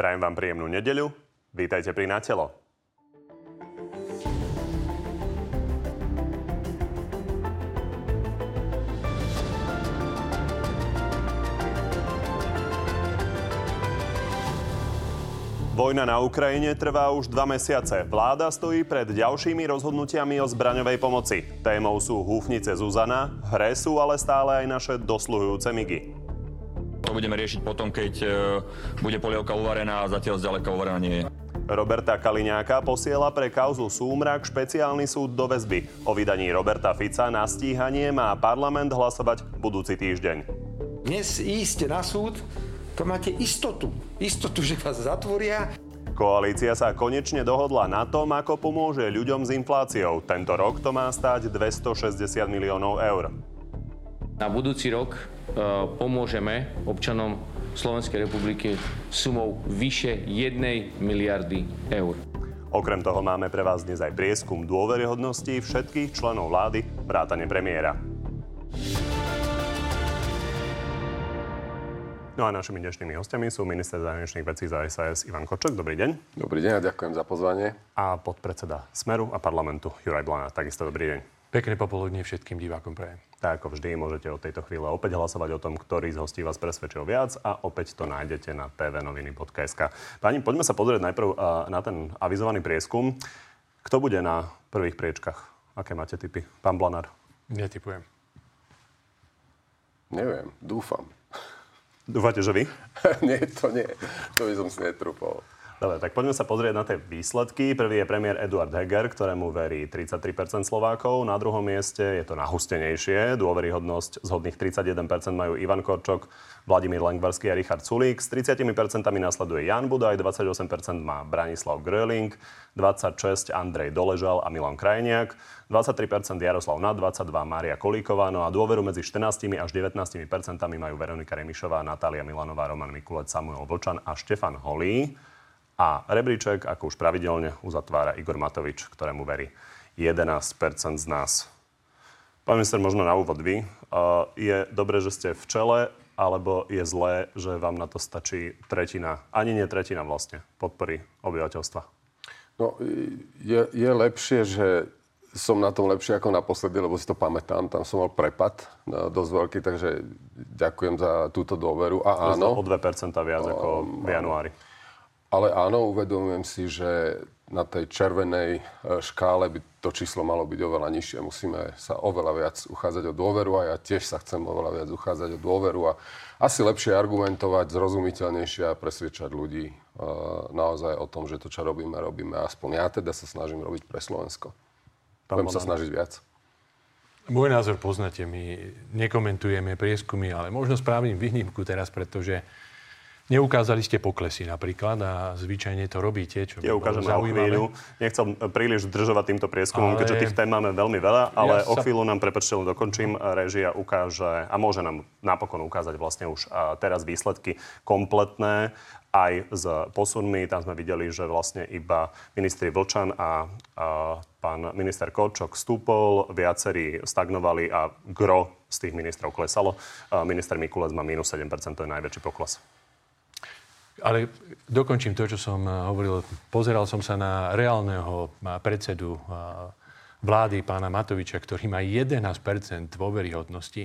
Prajem vám príjemnú nedeľu. Vítajte pri Natelo. Vojna na Ukrajine trvá už dva mesiace. Vláda stojí pred ďalšími rozhodnutiami o zbraňovej pomoci. Témou sú húfnice Zuzana, hre sú ale stále aj naše dosluhujúce migy. Budeme riešiť potom, keď e, bude polievka uvarená a zatiaľ zďaleka uvarená nie je. Roberta Kaliňáka posiela pre kauzu Súmrak špeciálny súd do väzby. O vydaní Roberta Fica na stíhanie má parlament hlasovať budúci týždeň. Dnes ísť na súd to máte istotu. Istotu, že vás zatvoria. Koalícia sa konečne dohodla na tom, ako pomôže ľuďom s infláciou. Tento rok to má stáť 260 miliónov eur. Na budúci rok pomôžeme občanom Slovenskej republiky sumou vyše 1 miliardy eur. Okrem toho máme pre vás dnes aj prieskum dôveryhodnosti všetkých členov vlády, vrátane premiéra. No a našimi dnešnými hostiami sú minister zahraničných vecí za SAS Ivan Kočok. Dobrý deň. Dobrý deň a ďakujem za pozvanie. A podpredseda Smeru a parlamentu Juraj Blana. Takisto dobrý deň. Pekné popoludne všetkým divákom prajem. Tak ako vždy môžete od tejto chvíle opäť hlasovať o tom, ktorý z hostí vás presvedčil viac a opäť to nájdete na tvnoviny.sk. Pani, poďme sa pozrieť najprv na ten avizovaný prieskum. Kto bude na prvých priečkach? Aké máte typy? Pán Blanár. Netypujem. Neviem, dúfam. Dúfate, že vy? nie, to nie. To by som si netrúpol. Dobre, tak poďme sa pozrieť na tie výsledky. Prvý je premiér Eduard Heger, ktorému verí 33% Slovákov. Na druhom mieste je to nahustenejšie. Dôveryhodnosť zhodných 31% majú Ivan Korčok, Vladimír Lengvarský a Richard Sulík. S 30% nasleduje Jan Budaj, 28% má Branislav Gröling, 26% Andrej Doležal a Milan Krajniak, 23% Jaroslav Nad, 22% Mária Kolíková, no a dôveru medzi 14 až 19% majú Veronika Remišová, Natália Milanová, Roman Mikulec, Samuel Vlčan a Štefan Holý. A rebríček, ako už pravidelne, uzatvára Igor Matovič, ktorému verí 11% z nás. Pán minister, možno na úvod vy. Je dobré, že ste v čele, alebo je zlé, že vám na to stačí tretina, ani nie tretina vlastne, podpory obyvateľstva? No, je, je lepšie, že som na tom lepšie ako naposledy, lebo si to pamätám. Tam som mal prepad no, dosť veľký, takže ďakujem za túto dôveru. A áno. O 2% viac ako v januári. Ale áno, uvedomujem si, že na tej červenej e, škále by to číslo malo byť oveľa nižšie. Musíme sa oveľa viac uchádzať o dôveru a ja tiež sa chcem oveľa viac uchádzať o dôveru a asi lepšie argumentovať, zrozumiteľnejšie a presviečať ľudí uh, naozaj o tom, že to, čo robíme, robíme. Aspoň ja teda sa snažím robiť pre Slovensko. Budem sa snažiť viac. Môj názor poznáte, my nekomentujeme prieskumy, ale možno správim výnimku teraz, pretože Neukázali ste poklesy napríklad a zvyčajne to robíte, čo Ja ukážem na chvíľu. Nechcem príliš zdržovať týmto prieskumom, ale... keďže tých tém máme veľmi veľa, ale ja o chvíľu nám, prepačte, dokončím, režia ukáže a môže nám napokon ukázať vlastne už teraz výsledky kompletné aj s posunmi. Tam sme videli, že vlastne iba ministri Vlčan a, a pán minister Korčok stúpol, viacerí stagnovali a gro z tých ministrov klesalo. Minister Mikulec má minus 7%, to je najväčší pokles. Ale dokončím to, čo som eh, hovoril. Pozeral som sa na reálneho eh, predsedu eh, vlády, pána Matoviča, ktorý má 11% dôveryhodnosti.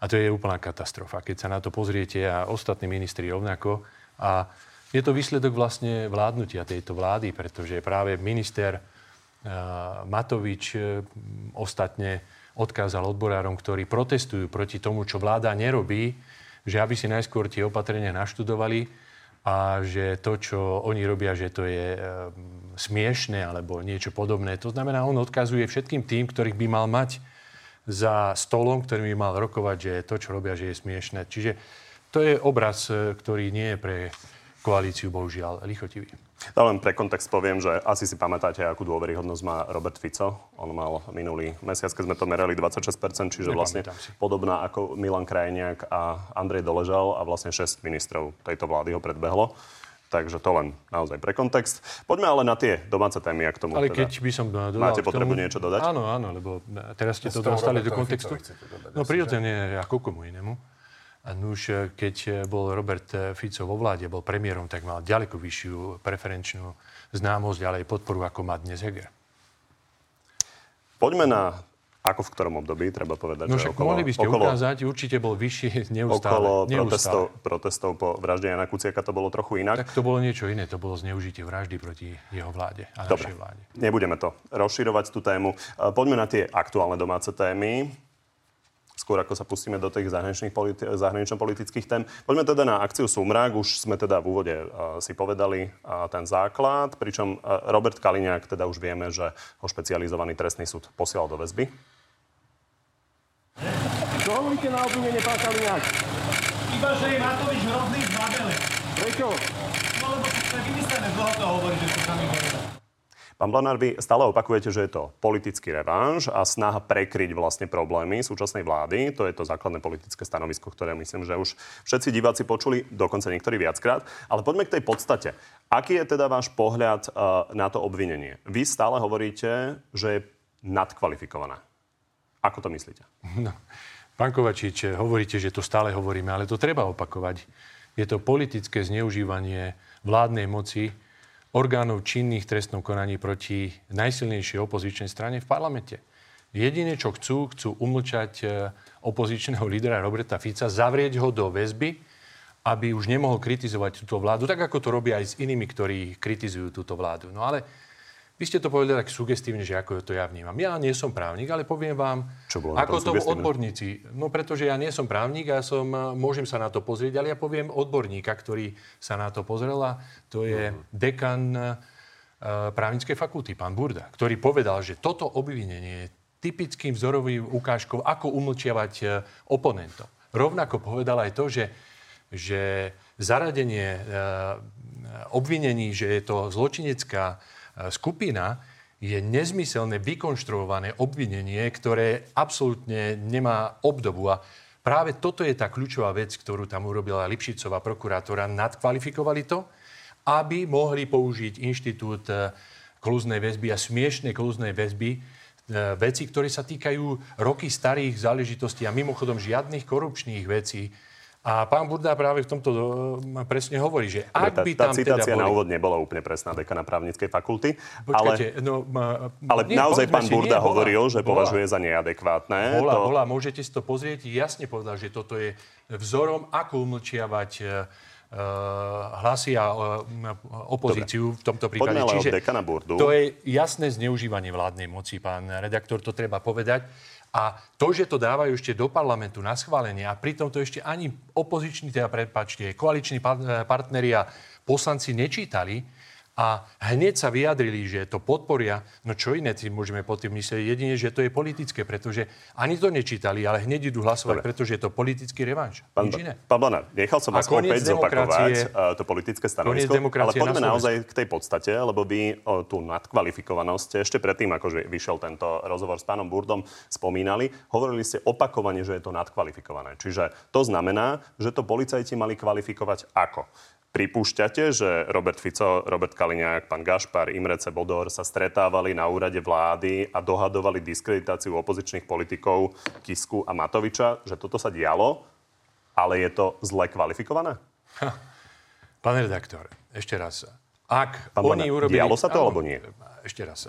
A to je úplná katastrofa, keď sa na to pozriete a ostatní ministri rovnako. A je to výsledok vlastne vládnutia tejto vlády, pretože práve minister Matovič ostatne odkázal odborárom, ktorí protestujú proti tomu, čo vláda nerobí, že aby si najskôr tie opatrenia naštudovali, a že to, čo oni robia, že to je e, smiešné alebo niečo podobné. To znamená, on odkazuje všetkým tým, ktorých by mal mať za stolom, ktorým by mal rokovať, že to, čo robia, že je smiešné. Čiže to je obraz, e, ktorý nie je pre koalíciu, bohužiaľ, lichotivý. Ja len pre kontext poviem, že asi si pamätáte, akú dôveryhodnosť má Robert Fico. On mal minulý mesiac, keď sme to merali 26%, čiže vlastne si. podobná ako Milan Krajniak a Andrej Doležal a vlastne 6 ministrov tejto vlády ho predbehlo. Takže to len naozaj pre kontext. Poďme ale na tie domáce témy, ak tomu Ale teda keď by som dodal Máte potrebu tomu, niečo dodať? Áno, áno, lebo teraz ste to dostali do kontextu. No prirodzene, ako komu inému. Nuž, keď bol Robert Fico vo vláde, bol premiérom, tak mal ďaleko vyššiu preferenčnú známosť, ale aj podporu, ako má dnes Heger. Poďme na ako v ktorom období, treba povedať, no, že okolo... mohli by ste okolo, ukázať, určite bol vyšší neustále. Okolo neustále. Protestov, protestov po vražde Jana Kuciaka to bolo trochu inak. Tak to bolo niečo iné, to bolo zneužitie vraždy proti jeho vláde a Dobre, našej vláde. nebudeme to rozširovať tú tému. Poďme na tie aktuálne domáce témy skôr ako sa pustíme do tých zahraničných politi- zahranično-politických tém. Poďme teda na akciu Sumrák. Už sme teda v úvode uh, si povedali uh, ten základ, pričom uh, Robert Kaliňák, teda už vieme, že ho špecializovaný trestný súd posielal do väzby. Čo hovoríte na obvinenie, pán Kaliňák? Iba, že je Matovič hrozný zbabele. Prečo? No lebo to je vymyslené, dlho to hovorí, že to sami hovorí. Pán Blanár, vy stále opakujete, že je to politický revanš a snaha prekryť vlastne problémy súčasnej vlády. To je to základné politické stanovisko, ktoré myslím, že už všetci diváci počuli, dokonca niektorí viackrát. Ale poďme k tej podstate. Aký je teda váš pohľad uh, na to obvinenie? Vy stále hovoríte, že je nadkvalifikované. Ako to myslíte? No, pán Kovačič, hovoríte, že to stále hovoríme, ale to treba opakovať. Je to politické zneužívanie vládnej moci orgánov činných trestnom konaní proti najsilnejšej opozičnej strane v parlamente. Jediné, čo chcú, chcú umlčať e, opozičného lídra Roberta Fica, zavrieť ho do väzby, aby už nemohol kritizovať túto vládu, tak ako to robia aj s inými, ktorí kritizujú túto vládu. No ale vy ste to povedali tak sugestívne, že ako to ja vnímam. Ja nie som právnik, ale poviem vám, Čo bolo ako to odborníci. No pretože ja nie som právnik a som, môžem sa na to pozrieť, ale ja poviem odborníka, ktorý sa na to pozrel a to je dekan uh, právnickej fakulty, pán Burda, ktorý povedal, že toto obvinenie je typickým vzorovým ukážkou, ako umlčiavať uh, oponentov. Rovnako povedal aj to, že, že zaradenie uh, obvinení, že je to zločinecká skupina je nezmyselné vykonštruované obvinenie, ktoré absolútne nemá obdobu. A práve toto je tá kľúčová vec, ktorú tam urobila Lipšicová prokurátora. Nadkvalifikovali to, aby mohli použiť inštitút e, kluznej väzby a smiešnej kluznej väzby, e, veci, ktoré sa týkajú roky starých záležitostí a mimochodom žiadnych korupčných vecí, a pán Burda práve v tomto e, presne hovorí, že ak by tam tá citácia teda boli... na úvod nebola úplne presná dekana právnickej fakulty, Počkajte, ale, no, ma, ale nie, naozaj pán si, Burda nie, bola, hovoril, že bola, považuje za neadekvátne. Bola, to... bola, môžete si to pozrieť, jasne povedal, že toto je vzorom, ako umlčiavať uh, hlasy a opozíciu Dobre. v tomto prípade. Poďme ale Čiže dekana Burdu. to je jasné zneužívanie vládnej moci, pán redaktor, to treba povedať. A to, že to dávajú ešte do parlamentu na schválenie a pritom to ešte ani opoziční, teda prepačte, koaliční partneri a poslanci nečítali, a hneď sa vyjadrili, že to podporia. No čo iné si môžeme pod tým myslieť? Jedine, že to je politické, pretože ani to nečítali, ale hneď idú hlasovať, Dobre. pretože je to politický revanš. Pán, Nič iné. pán Blanár, nechal som vás opäť zopakovať uh, to politické stanovisko, ale poďme na naozaj k tej podstate, lebo vy uh, tú nadkvalifikovanosť ešte predtým, ako vyšiel tento rozhovor s pánom Burdom, spomínali. Hovorili ste opakovane, že je to nadkvalifikované. Čiže to znamená, že to policajti mali kvalifikovať ako? Pripúšťate, že Robert Fico, Robert Kaliňák, pán Gašpar, Imrece Bodor sa stretávali na úrade vlády a dohadovali diskreditáciu opozičných politikov Kisku a Matoviča, že toto sa dialo, ale je to zle kvalifikované? Ha. Pán redaktor, ešte raz. Ak Pán oni Bana, urobili... Dialo sa to, alebo nie? Ešte raz.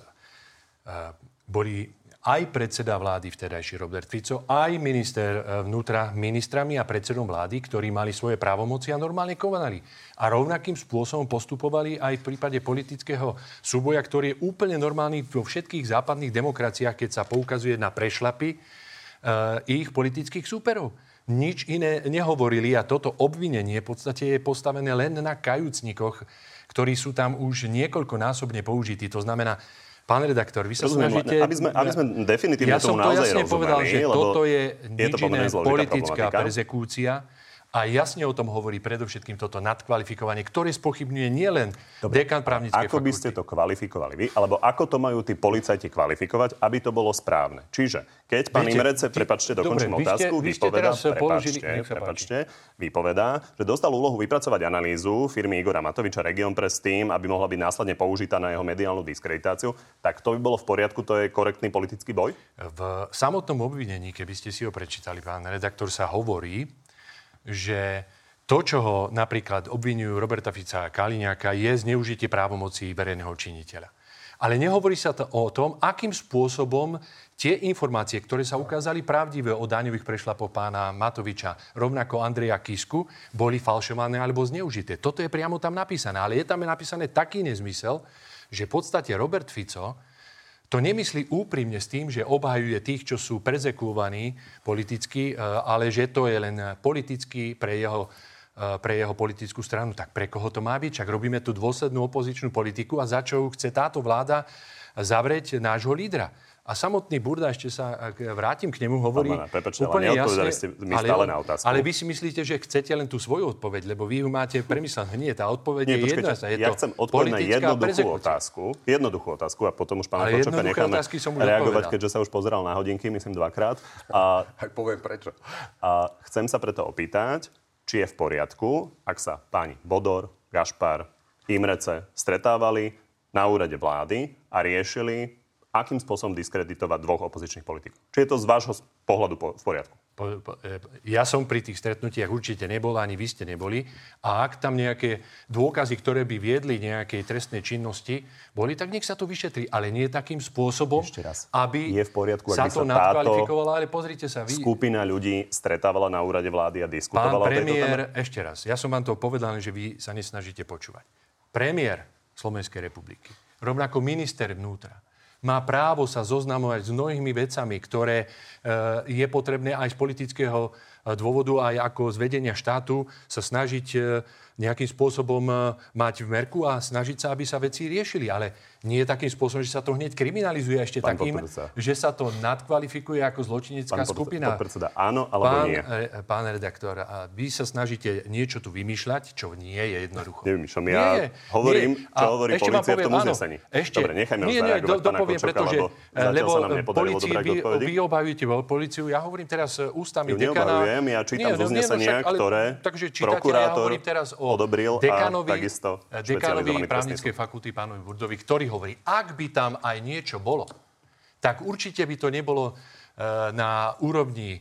Uh, boli aj predseda vlády vtedajší Robert Fico, aj minister e, vnútra ministrami a predsedom vlády, ktorí mali svoje právomoci a normálne konali. A rovnakým spôsobom postupovali aj v prípade politického súboja, ktorý je úplne normálny vo všetkých západných demokraciách, keď sa poukazuje na prešlapy uh, ich politických súperov. Nič iné nehovorili a toto obvinenie v podstate je postavené len na kajúcnikoch, ktorí sú tam už niekoľkonásobne použití. To znamená, Pán redaktor, vy sa Rozumiem, snažíte... Aby sme, aby sme definitívne ja tomu naozaj jasne povedal, že toto je nič iné politická problematika. A jasne o tom hovorí predovšetkým toto nadkvalifikovanie, ktoré spochybňuje nielen Dobre, dekan právnickej ako fakulty. by ste to kvalifikovali vy? Alebo ako to majú tí policajti kvalifikovať, aby to bolo správne? Čiže, keď pán Imrece, prepačte, dokončím Dobre, otázku, vy ste, vypovedá, vy položili, prepačte, vypovedá, že dostal úlohu vypracovať analýzu firmy Igora Matoviča Region Press tým, aby mohla byť následne použitá na jeho mediálnu diskreditáciu, tak to by bolo v poriadku, to je korektný politický boj? V samotnom obvinení, keby ste si ho prečítali, pán redaktor, sa hovorí, že to, čo ho napríklad obvinujú Roberta Fica a Kaliňáka, je zneužitie právomocí verejného činiteľa. Ale nehovorí sa to o tom, akým spôsobom tie informácie, ktoré sa ukázali pravdivé o daňových prešlapov pána Matoviča, rovnako Andreja Kisku, boli falšované alebo zneužité. Toto je priamo tam napísané. Ale je tam napísané taký nezmysel, že v podstate Robert Fico to nemyslí úprimne s tým, že obhajuje tých, čo sú prezekúvaní politicky, e, ale že to je len politicky pre jeho e, pre jeho politickú stranu. Tak pre koho to má byť? Čak robíme tu dôslednú opozičnú politiku a za čo chce táto vláda zavrieť nášho lídra. A samotný Burda, ešte sa vrátim k nemu, hovorí Pán Prepačte, úplne jasne, ste mi ale, stále na otázku. Ale vy si myslíte, že chcete len tú svoju odpoveď, lebo vy ju máte premyslenú. Nie, tá odpoveď Nie, je jedna. Je ja to chcem odpovedať na jednoduchú otázku. Jednoduchú otázku a potom už pána Kočoka necháme reagovať, keďže sa už pozeral na hodinky, myslím dvakrát. A, Aj poviem prečo. A chcem sa preto opýtať, či je v poriadku, ak sa páni Bodor, Gašpar, Imrece stretávali na úrade vlády a riešili akým spôsobom diskreditovať dvoch opozičných politikov. Či je to z vášho pohľadu v poriadku? Po, po, e, ja som pri tých stretnutiach určite nebol, ani vy ste neboli. A ak tam nejaké dôkazy, ktoré by viedli nejakej trestnej činnosti, boli, tak nech sa to vyšetrí. Ale nie takým spôsobom, Ešte raz. aby je v poriadku, sa to nadkvalifikovalo. Ale pozrite sa, vy... Skupina ľudí stretávala na úrade vlády a diskutovala Pán premiér, ešte raz, ja som vám to povedal, že vy sa nesnažíte počúvať. Premiér Slovenskej republiky, rovnako minister vnútra, má právo sa zoznamovať s mnohými vecami, ktoré eh, je potrebné aj z politického eh, dôvodu, aj ako z vedenia štátu sa snažiť eh, nejakým spôsobom mať v merku a snažiť sa, aby sa veci riešili. Ale nie takým spôsobom, že sa to hneď kriminalizuje ešte pán takým, podpredseda. že sa to nadkvalifikuje ako zločinecká pán skupina. Pán predseda, áno alebo pán, nie? Pán redaktor, a vy sa snažíte niečo tu vymýšľať, čo nie je jednoducho. Nevymýšľam, ja nie, hovorím, nie. čo hovorí policia poviem, v tom uznesení. Ešte, Dobre, nechajme nie, nie, do, dopoviem, pretože, lebo, sa nám policii, vy, vy obhajujete policiu, ja hovorím teraz e, ústami dekana. Neobhajujem, ja čítam z uznesenia, ktoré prokurátor odobril a takisto dekanovi právnickej fakulty pánovi Burdovi, ktorý hovorí, ak by tam aj niečo bolo, tak určite by to nebolo e, na úrovni e,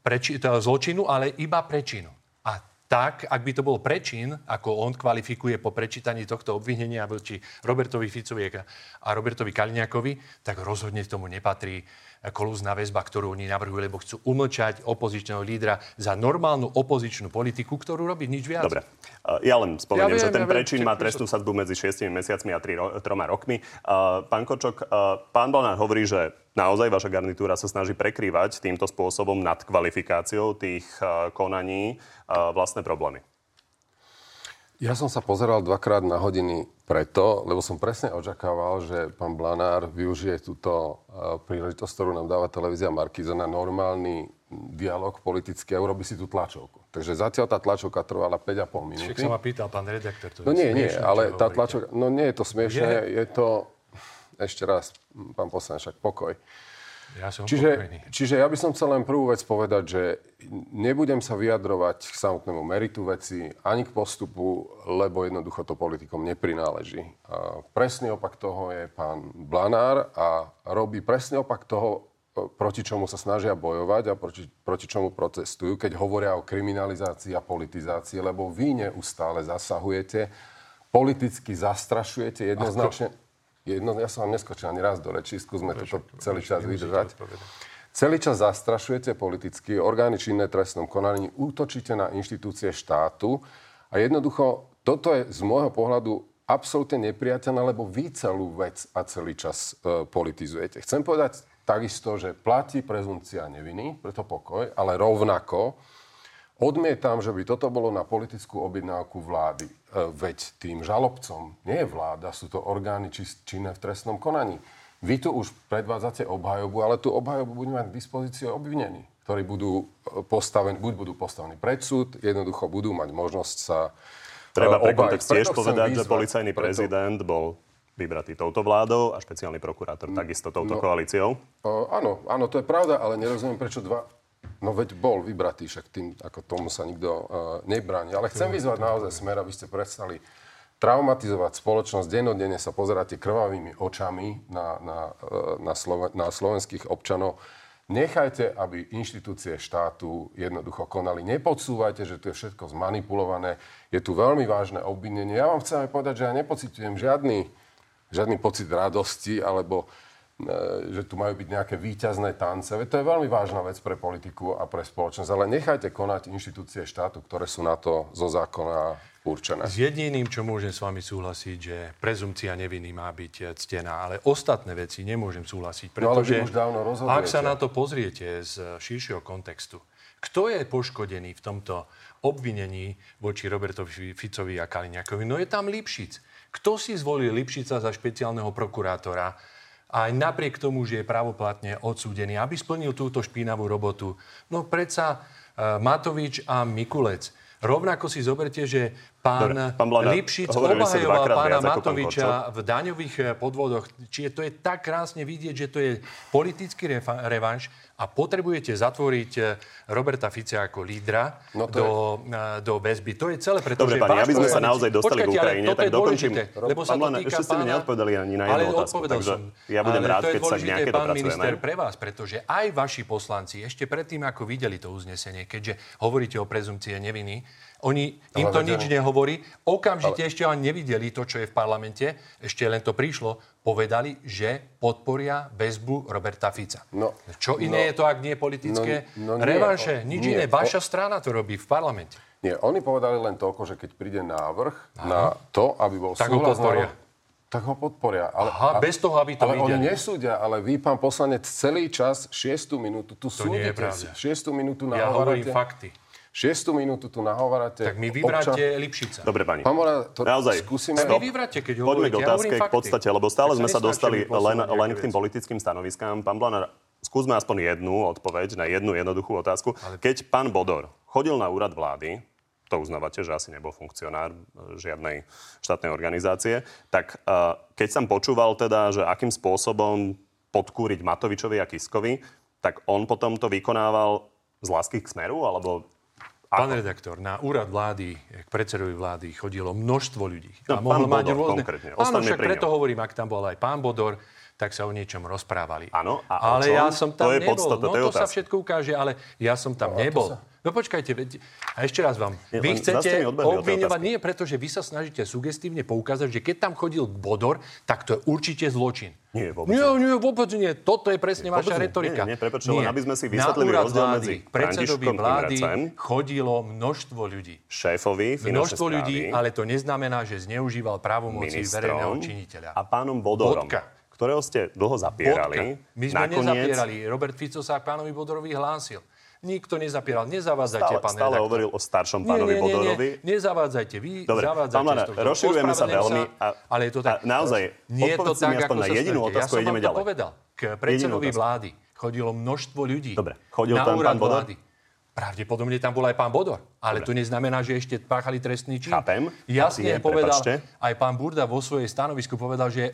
preči- zločinu, ale iba prečinu. A tak, ak by to bol prečin, ako on kvalifikuje po prečítaní tohto obvinenia voči Robertovi Ficovi a Robertovi Kaliňakovi, tak rozhodne tomu nepatrí kolúzna väzba, ktorú oni navrhujú, lebo chcú umlčať opozičného lídra za normálnu opozičnú politiku, ktorú robí nič viac. Dobre. Ja len spomeniem, ja viem, že ten ja prečin má trestnú sadbu medzi 6 mesiacmi a 3, 3 rokmi. Pán Kočok, pán Balnár hovorí, že naozaj vaša garnitúra sa snaží prekrývať týmto spôsobom nad kvalifikáciou tých konaní vlastné problémy. Ja som sa pozeral dvakrát na hodiny preto, lebo som presne očakával, že pán Blanár využije túto e, príležitosť, ktorú nám dáva televízia Markiza na normálny dialog politický a urobí si tú tlačovku. Takže zatiaľ tá tlačovka trvala 5,5 minúty. Však sa ma pýtal pán redaktor. To no nie, nie, ale tá tlačovka, no nie je to smiešne, je, je to, ešte raz, pán poslanec, však pokoj. Ja som čiže, čiže ja by som chcel len prvú vec povedať, že nebudem sa vyjadrovať k samotnému meritu veci, ani k postupu, lebo jednoducho to politikom neprináleží. A presný opak toho je pán Blanár a robí presný opak toho, proti čomu sa snažia bojovať a proti, proti čomu protestujú, keď hovoria o kriminalizácii a politizácii, lebo vy neustále zasahujete, politicky zastrašujete jednoznačne jedno, ja som vám neskočil ani raz do rečí, skúsme toto celý čas vydržať. Celý čas zastrašujete politicky orgány činné trestnom konaní, útočíte na inštitúcie štátu a jednoducho toto je z môjho pohľadu absolútne nepriateľné, lebo vy celú vec a celý čas e, politizujete. Chcem povedať takisto, že platí prezumcia neviny, preto pokoj, ale rovnako Odmietam, že by toto bolo na politickú objednávku vlády. E, veď tým žalobcom nie je vláda, sú to orgány či, činné v trestnom konaní. Vy tu už predvádzate obhajobu, ale tú obhajobu budú mať k dispozícii obvinení, ktorí budú e, postavení, buď budú postavení pred súd, jednoducho budú mať možnosť sa e, Treba pre kontext tiež povedať, vyzvať, že policajný preto... prezident bol vybratý touto vládou a špeciálny prokurátor mm, takisto touto no, koalíciou? Áno, áno, to je pravda, ale nerozumiem, prečo dva No veď bol vybratý, však tým, ako tomu sa nikto uh, nebráni. Ale chcem vyzvať naozaj smer, aby ste prestali traumatizovať spoločnosť. Dennodenne sa pozeráte krvavými očami na, na, uh, na, Sloven- na slovenských občanov. Nechajte, aby inštitúcie štátu jednoducho konali. Nepodsúvajte, že tu je všetko zmanipulované. Je tu veľmi vážne obvinenie. Ja vám chcem aj povedať, že ja nepocitujem žiadny, žiadny pocit radosti alebo že tu majú byť nejaké výťazné tance. Veď to je veľmi vážna vec pre politiku a pre spoločnosť. Ale nechajte konať inštitúcie štátu, ktoré sú na to zo zákona určené. S jediným, čo môžem s vami súhlasiť, že prezumcia neviny má byť ctená, ale ostatné veci nemôžem súhlasiť, No, ale pretože vy už dávno ak sa na to pozriete z eh, širšieho kontextu, kto je poškodený v tomto obvinení voči Robertovi Ficovi a Kaliňakovi? No je tam Lipšic. Kto si zvolil Lipšica za špeciálneho prokurátora? Aj napriek tomu, že je pravoplatne odsúdený, aby splnil túto špinavú robotu. No predsa uh, Matovič a Mikulec. Rovnako si zoberte, že pán, Dobre, pán Lipšic obhajoval pána viac ako pán Matoviča v daňových eh, podvodoch. Čiže to je tak krásne vidieť, že to je politický refa- revanš a potrebujete zatvoriť eh, Roberta Fica ako lídra No do, eh, do väzby. To je celé, pretože... Dobre, váš aby sme sa naozaj dostali k Počkajte, ale Ukrajine, tak je dokončím. dôležité, Lebo sa Pán ešte ste mi neodpovedali ani na jednu otázku, takže som. ja budem Ale rád, to je keď sa k nejakej pán minister, pre vás, pretože aj vaši poslanci, ešte predtým, ako videli to uznesenie, keďže hovoríte o prezumcie neviny, oni, im to nič nehovorí, okamžite ešte ani nevideli to, čo je v parlamente, ešte len to prišlo, povedali, že podporia väzbu Roberta Fica. No, čo iné no, je to, ak nie politické no, no nie, revanše? o- Nič nie, iné. o- Vaša strana to robí v parlamente. Nie, oni povedali len toľko, že keď príde návrh na to, aby bol Tak ho súhlas na- tak ho podporia. Ale, Aha, bez toho, aby to ale videli. oni nesúdia, ale vy, pán poslanec, celý čas, 6 minútu, tu To súdite. pravda. 6 minútu Ja hovorím fakty. 6 minútu tu nahovárate. Tak mi občan- vyvráte Lipšica. Dobre, pani. Pán Mora, to Naozaj. skúsime... Tak vy vyvráte, keď Poďme k. Ja otázke hovorím k podstate, lebo stále Tak sme sa dostali mi len, len k tým veci. politickým stanoviskám. Pán Blanár, skúsme aspoň jednu odpoveď na jednu jednoduchú otázku. Keď pán Bodor chodil na úrad vlády, to uznávate, že asi nebol funkcionár e, žiadnej štátnej organizácie, tak uh, keď som počúval teda, že akým spôsobom podkúriť Matovičovi a Kiskovi, tak on potom to vykonával z lásky k smeru, alebo Pán redaktor, na úrad vlády, k predsedovi vlády chodilo množstvo ľudí. No, a mohol mať Bodor rôzne... konkrétne, Áno, však preto ňom. hovorím, ak tam bol aj pán Bodor, tak sa o niečom rozprávali. Áno, a ale ja som tam To je nebol. podstata no tej to sa všetko ukáže, ale ja som tam nebol. No počkajte, veď, a ešte raz vám. Nie, Vy chcete obviňovať, nie preto, že vy sa snažíte sugestívne poukázať, že keď tam chodil Bodor, tak to je určite zločin. Nie, vôbec nie, nie, vôbec nie. Toto je presne Vôbec vaša nie. retorika. Nie, nie, prepáčte, len aby sme si vysvetlili rozdiel vlády, medzi predsedovi vlády Imrecem, chodilo množstvo ľudí. šéfovi Množstvo správy, ľudí, ale to neznamená, že zneužíval právomoci verejného činiteľa. a pánom Bodorom, Bodka. ktorého ste dlho zapierali. Bodka. My sme nakoniec nezapierali. Robert Fico sa k pánovi Bodorovi hlásil. Nikto nezapieral. Nezavádzajte, Stále, pán stále redaktor. hovoril o staršom Nie, pánovi nie, nie, Bodorovi. nie. Nezavádzajte. Vy Dobre, zavádzate. pán rozširujeme sa veľmi. A, ale je to tak. A naozaj, Nie je to tak, ako na jedinú otázku Ja som vám to povedal. K predsedovi vlády chodilo množstvo ľudí. Dobre, chodil na tam pán Bodor? vlády. Pravdepodobne tam bol aj pán Bodor. Ale Dobre. to neznamená, že ešte páchali trestný čin. Chápem. Jasne Nie, povedal, prepáčte. aj pán Burda vo svojej stanovisku povedal, že e,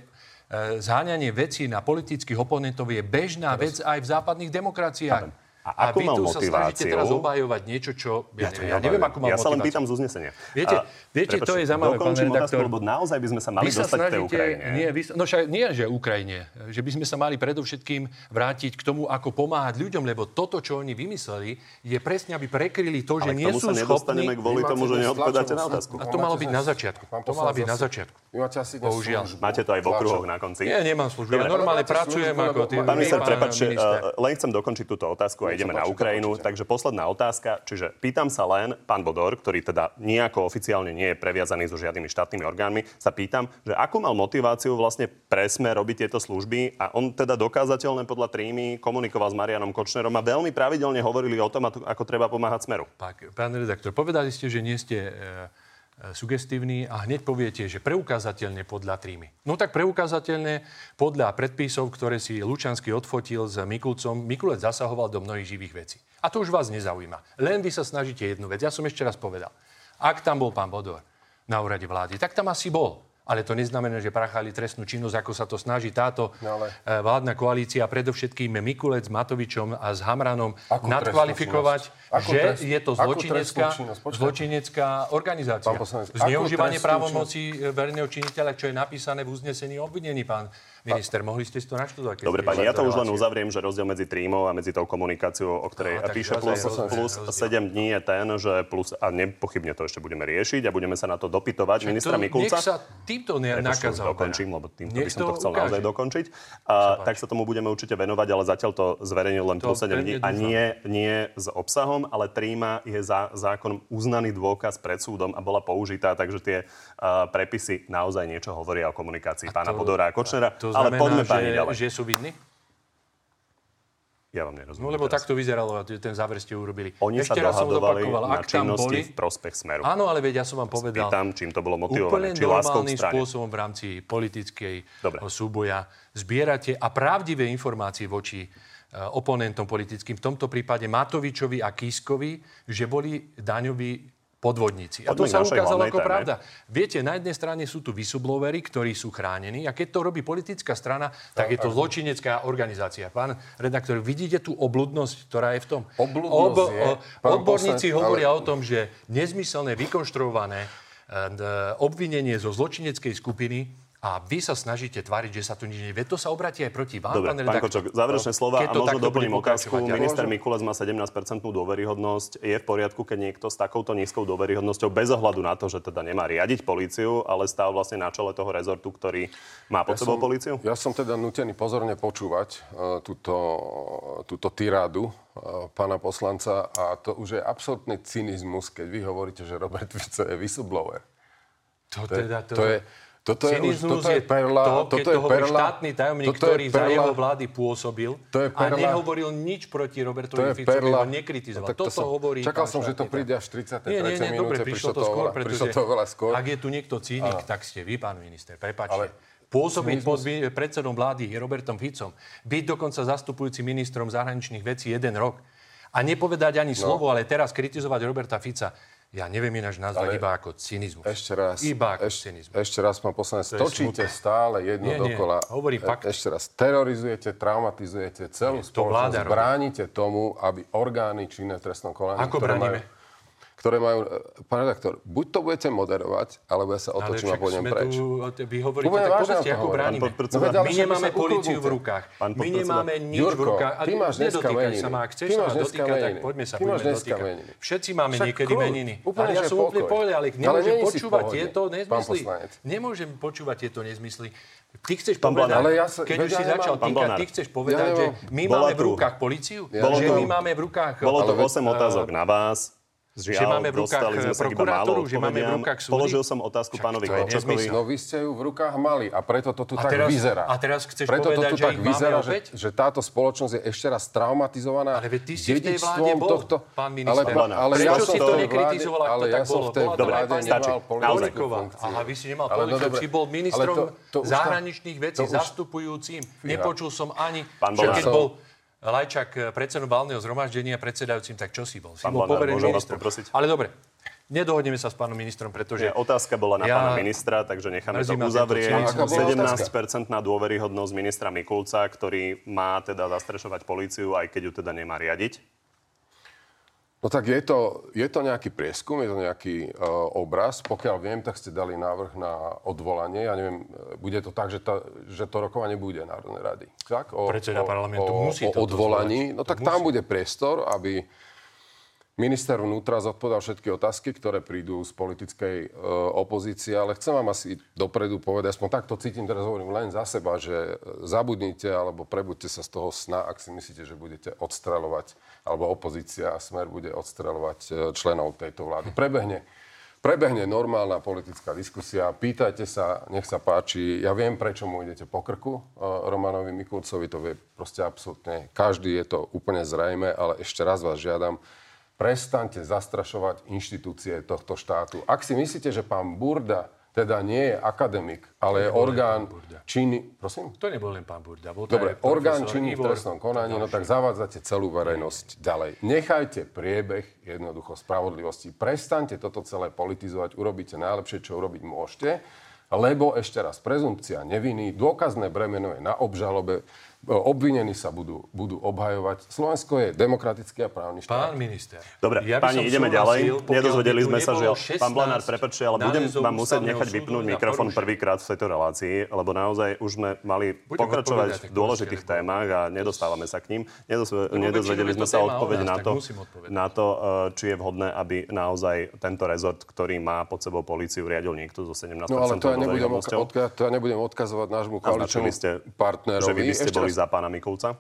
zháňanie vecí na politických oponentov je bežná vec aj v západných demokraciách. Chápem. A akú vy mal tu sa snažíte teraz obhajovať niečo, čo... Ja, to neviem, ja neviem, akú mal Ja sa len pýtam z uznesenia. Viete, A, viete, to prepáčte, je zaujímavé, pán otázku, redaktor. lebo naozaj by sme sa mali dostať k tej snažíte, Ukrajine. nie, vy, no však, nie, že Ukrajine, že by sme sa mali predovšetkým vrátiť k tomu, ako pomáhať ľuďom, lebo toto, čo oni vymysleli, je presne, aby prekryli to, že Ale k nie tomu sú sa nedostaneme schopní... kvôli tomu, že neodpovedáte na otázku. A to malo byť na začiatku. To malo byť na začiatku. Máte Bohužiaľ. to aj v okruhoch na konci. Nie, nemám službu. Ja normálne pracujem ako. Pán minister, prepačte, uh, len chcem dokončiť túto otázku sa ideme na Ukrajinu. dokončite. Takže posledná otázka. Čiže pýtam sa len, pán Bodor, ktorý teda nejako oficiálne nie je previazaný so žiadnymi štátnymi orgánmi, sa pýtam, že akú mal motiváciu vlastne pre sme robiť tieto služby a on teda dokázateľne podľa trímy komunikoval s Marianom Kočnerom a veľmi pravidelne hovorili o tom, ako treba pomáhať Smeru. Pak, pán redaktor, povedali ste, že nie ste e, e, sugestívni a hneď poviete, že preukázateľne podľa trímy. No tak preukázateľne podľa predpisov, ktoré si Lučanský odfotil s Mikulcom, Mikulec zasahoval do mnohých živých vecí. A to už vás nezaujíma. Len vy sa snažíte jednu vec. Ja som ešte raz povedal. Ak tam bol pán Bodor na úrade vlády, tak tam asi bol. Ale to neznamená, že prachali trestnú činnosť, ako sa to snaží táto No ale- eh, vládna koalícia, predovšetkým Mikulec s Matovičom a s Hamranom Akú nadkvalifikovať, že trest- je to zločinecká, zločinecká organizácia. Zneužívanie trestnú právomocí eh, verejného činiteľa, čo je napísané v uznesení obvinení, pán minister. Mohli ste si to naštudovať? Dobre, pani, ja to už len uzavriem, že rozdiel medzi trímou a medzi tou komunikáciou, o ktorej tak píše plus, plus Rozdiel. 7 dní je ten, že plus, a nepochybne to ešte budeme riešiť a budeme sa na to dopytovať ministra to, Mikulca. Nech sa týmto ne, už dokončím, lebo týmto by som to to chcel ukáže. naozaj dokončiť. A, tak sa tomu budeme určite venovať, ale zatiaľ to zverejnil len To plus 7 dní a nie, nie s obsahom, ale tríma je za zákonom uznaný dôkaz pred súdom a bola použitá, takže tie uh, prepisy naozaj niečo hovoria o komunikácii pána Podora a Kočnera. To ale znamená, poďme pani že, ďalej. že sú vidní? Ja vám nerozumiem. No lebo teraz. takto vyzeralo ten záver ste urobili. Oni sa Ešte raz som zopakoval, ak tam boli... v prospech Smeru. Áno, ale veď ja som vám povedal, Pýtam, čím to bolo úplne motivované. Či láskou k normálnym spôsobom v rámci politickej Dobre. súboja zbierate a pravdivé informácie voči e, oponentom politickým, v tomto prípade Matovičovi a Kiskovi, že boli daňoví podvodníci. A to sa ukázalo ako téme. pravda. Viete, na jednej strane sú tu whistleblowery, ktorí sú chránení a keď to robí politická strana, tak je to zločinecká organizácia. Pán redaktor, vidíte tú obludnosť, ktorá je v tom? Obludnosť je, pán odborníci poslanec, hovoria ale- o tom, že nezmyselné, vykonštruované e, d- obvinenie zo zločineckej skupiny a vy sa snažíte tváriť, že sa tu nič nedie. Veď to sa obratí aj proti vám, Dobre, pán pán. Kočok, záverečné slova a to možno doplním otázku. Ja Minister? Mikulec má 17% dôveryhodnosť. Je v poriadku, keď niekto s takouto nízkou dôveryhodnosťou, bez ohľadu na to, že teda nemá riadiť políciu, ale stál vlastne na čele toho rezortu, ktorý má pod sebou políciu? Ja som teda nutený pozorne počúvať uh, túto, túto tirádu uh, pána poslanca a to už je absolútny cynizmus, keď vy hovoríte, že Robert Fico je whistleblower. To, To teda, to je, toto je, už, toto je perla, to, toto je to perla, štátny tajomník, toto je ktorý za perla- jeho vlády pôsobil To je a perla- nehovoril nič proti To Robertovi Ficovi, ho nekritizoval. No, Toto som- hovorí Čakal som, že to príde až v 33. Nie, nie, nie, dobre, prišlo to skôr, pretože to oveľa skôr. ak je tu niekto cynik, tak ste vy, pán minister, prepáčte. Ale- Pôsobiť pod predsedom vlády Robertom Ficom, byť dokonca zastupujúci ministrom zahraničných vecí jeden rok a nepovedať ani No. slovo, ale teraz kritizovať Roberta Fica, ja neviem ináč nazvať Ale iba ako cynizmus. Ešte raz, Iba ako eš, cynizmus. ešte raz, pán poslanec, To je točíte stále jedno Nie, nie, dokola. hovorím E- fakt. Ešte raz, terorizujete, traumatizujete celú to vláda spoločnosť, robí. bránite tomu, aby orgány činné v trestnom konaní, Ako bránime? majú, ktoré majú, e, pán redaktor, buď to budete moderovať, alebo ja sa Ale otočím a pôjdem preč. tu, vy hovoríte, tak povedzte, ako bránime. Pán podpredseda. No My nemáme sa políciu v rukách. Pán My nemáme nič v Jurko, rukách. A ty máš dneska meniny. sa ma. Ak chceš Ty sa máš dneska tak poďme sa dneska dotýkať. meniny. Všetci máme Však niekedy kľud, meniny. úplne, Ale ja som úplne povedal, ale nemôžem v počúvať tieto nezmysly. Nemôžem počúvať tieto nezmysly. Ty chceš Pán povedať, Blanár. Ale ja sa- keď už si začal týkať, ty chceš povedať, Ja že my máme v rukách políciu, Ja že my máme v rukách... Bolo to Ale 8 eh, otázok na vás. Žiaľ, že máme v rukách, prokuratúru, že máme v rukách súdy. Položil som otázku Však pánovi to nezmysel. No vy ste ju v rukách mali a preto to tu A tak teraz- vyzerá. a teraz chceš preto to povedať, tu že tak ich máme vyzerá, opäť? Že, že táto spoločnosť je ešte raz traumatizovaná Ale ty si v tej vláde bol, tohto... pán minister. Ale, pa- ale Prečo ja si som to nekritizoval, ak to ale tak ja som bolo? to vláde aj stačí. Aha, vy si nemal Ale no politiku, dobre, si bol ale ministrom to- to zahraničných vecí, to zastupujúcim. Nepočul som ani, že keď bol Lajčak eh, predsedom valného zhromaždenia predsedajúcim, tak čo si bol? Si Pán bol poverený môžem vás ministrom. poprosiť? Ale dobre, nedohodneme sa s pánom ministrom, pretože... Nie, otázka bola na Ja- pána ministra, takže necháme to uzavrieť. cynizmus. Aká bola 17% na dôveryhodnosť ministra Mikulca, ktorý má teda zastrešovať políciu, aj keď ju teda nemá riadiť. No tak je to, je to nejaký prieskum, je to nejaký uh, obraz. Pokiaľ viem, tak ste dali návrh na odvolanie. Ja neviem, e, bude to tak, že, tá, že to rokovanie bude Národnej rady. Tak? O, Predseda o, parlamentu o, musí o toto odvolaní. zvolať. No To tak musí. tam bude priestor, aby minister vnútra zodpovedal všetky otázky, ktoré prídu z politickej e, opozície, ale chcem vám asi dopredu povedať, aspoň takto cítim, teraz hovorím len za seba, že e, zabudnite alebo prebuďte sa z toho sna, ak si myslíte, že budete odstreľovať, alebo opozícia a smer bude odstreľovať e, členov tejto vlády. Prebehne Prebehne normálna politická diskusia, pýtajte sa, nech sa páči. Ja viem, prečo mu idete po krku, e, Romanovi Mikulcovi, to vie proste absolútne každý, je to úplne zrejme, ale ešte raz vás žiadam, prestaňte zastrašovať inštitúcie tohto štátu. Ak si myslíte, že pán Burda teda nie je akademik, ale je orgán činný... Prosím? To nebol len pán Burda. Bol Dobre, orgán činný v trestnom konaní, no tak zavádzate celú verejnosť ďalej. Nechajte priebeh jednoducho spravodlivosti. Prestaňte toto celé politizovať, urobíte najlepšie, čo urobiť môžete. Lebo ešte raz, prezumpcia neviny, dôkazné bremeno je na obžalobe, obvinení sa budú, budú obhajovať. Slovensko je demokratický a právny štát. Pán minister. Dobre, ja som ideme ďalej. Nedozvedeli sme sa, že... Pán Blanár, 16 prepačte, ale budem vám musieť nechať vypnúť mikrofón prvýkrát v tejto relácii, lebo naozaj už sme mali Budem pokračovať v dôležitých témach a nedostávame sa k ním. Nedozve- Lebo Nedozvedeli sme to sa odpoveď na to, na to, eh, či je vhodné, aby naozaj tento rezort, ktorý má pod sebou políciu, riadil niekto so 17% No ale to ja, nebudem, odka- to ja nebudem odkazovať nášmu koaličnému partnerovi. že vy by ste Ešte boli za pána Mikulca?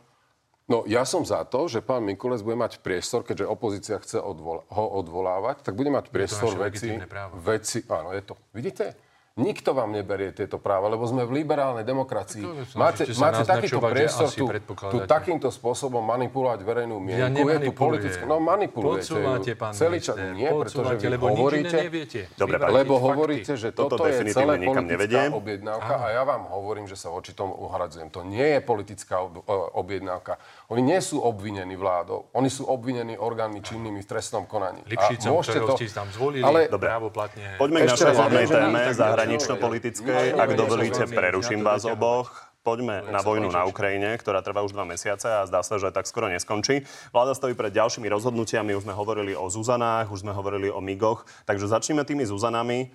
No ja som za to, že pán Mikulec bude mať priestor, keďže opozícia chce odvola- ho odvolávať, tak bude mať priestor veci, veci... Áno, je to. Vidíte? Nikto vám neberie tieto práva, lebo sme v liberálnej demokracii. To Máte, máte takýto priestor tu, tu takýmto spôsobom manipulovať verejnú mienku. je tu politické... No manipulujete. ju. Podsúvate, pán Celý čas. Nie, pretože vy lebo hovoríte... neviete. Dobre, Lebo fakty. hovoríte, že Toto toto, je celé politická objednávka a ja vám hovorím, že sa voči tomu uhradzujem. To nie je politická e, objednávka. Oni nie sú obvinení vládou. Oni sú obvinení orgánmi činnými v trestnom konaní. Lipšicom, môžete ktorého ste tam zvolili, Ale- Dobre. právoplatne. Poďme k našej hlavnej téme, zahranično-politickej. Ak dovolíte, preruším vás oboch. Poďme na vojnu na Ukrajine, ktorá trvá už dva mesiace a zdá sa, že tak skoro neskončí. Vláda stojí pred ďalšími rozhodnutiami, už sme hovorili o Zuzanách, už sme hovorili o Migoch, takže začneme tými Zuzanami.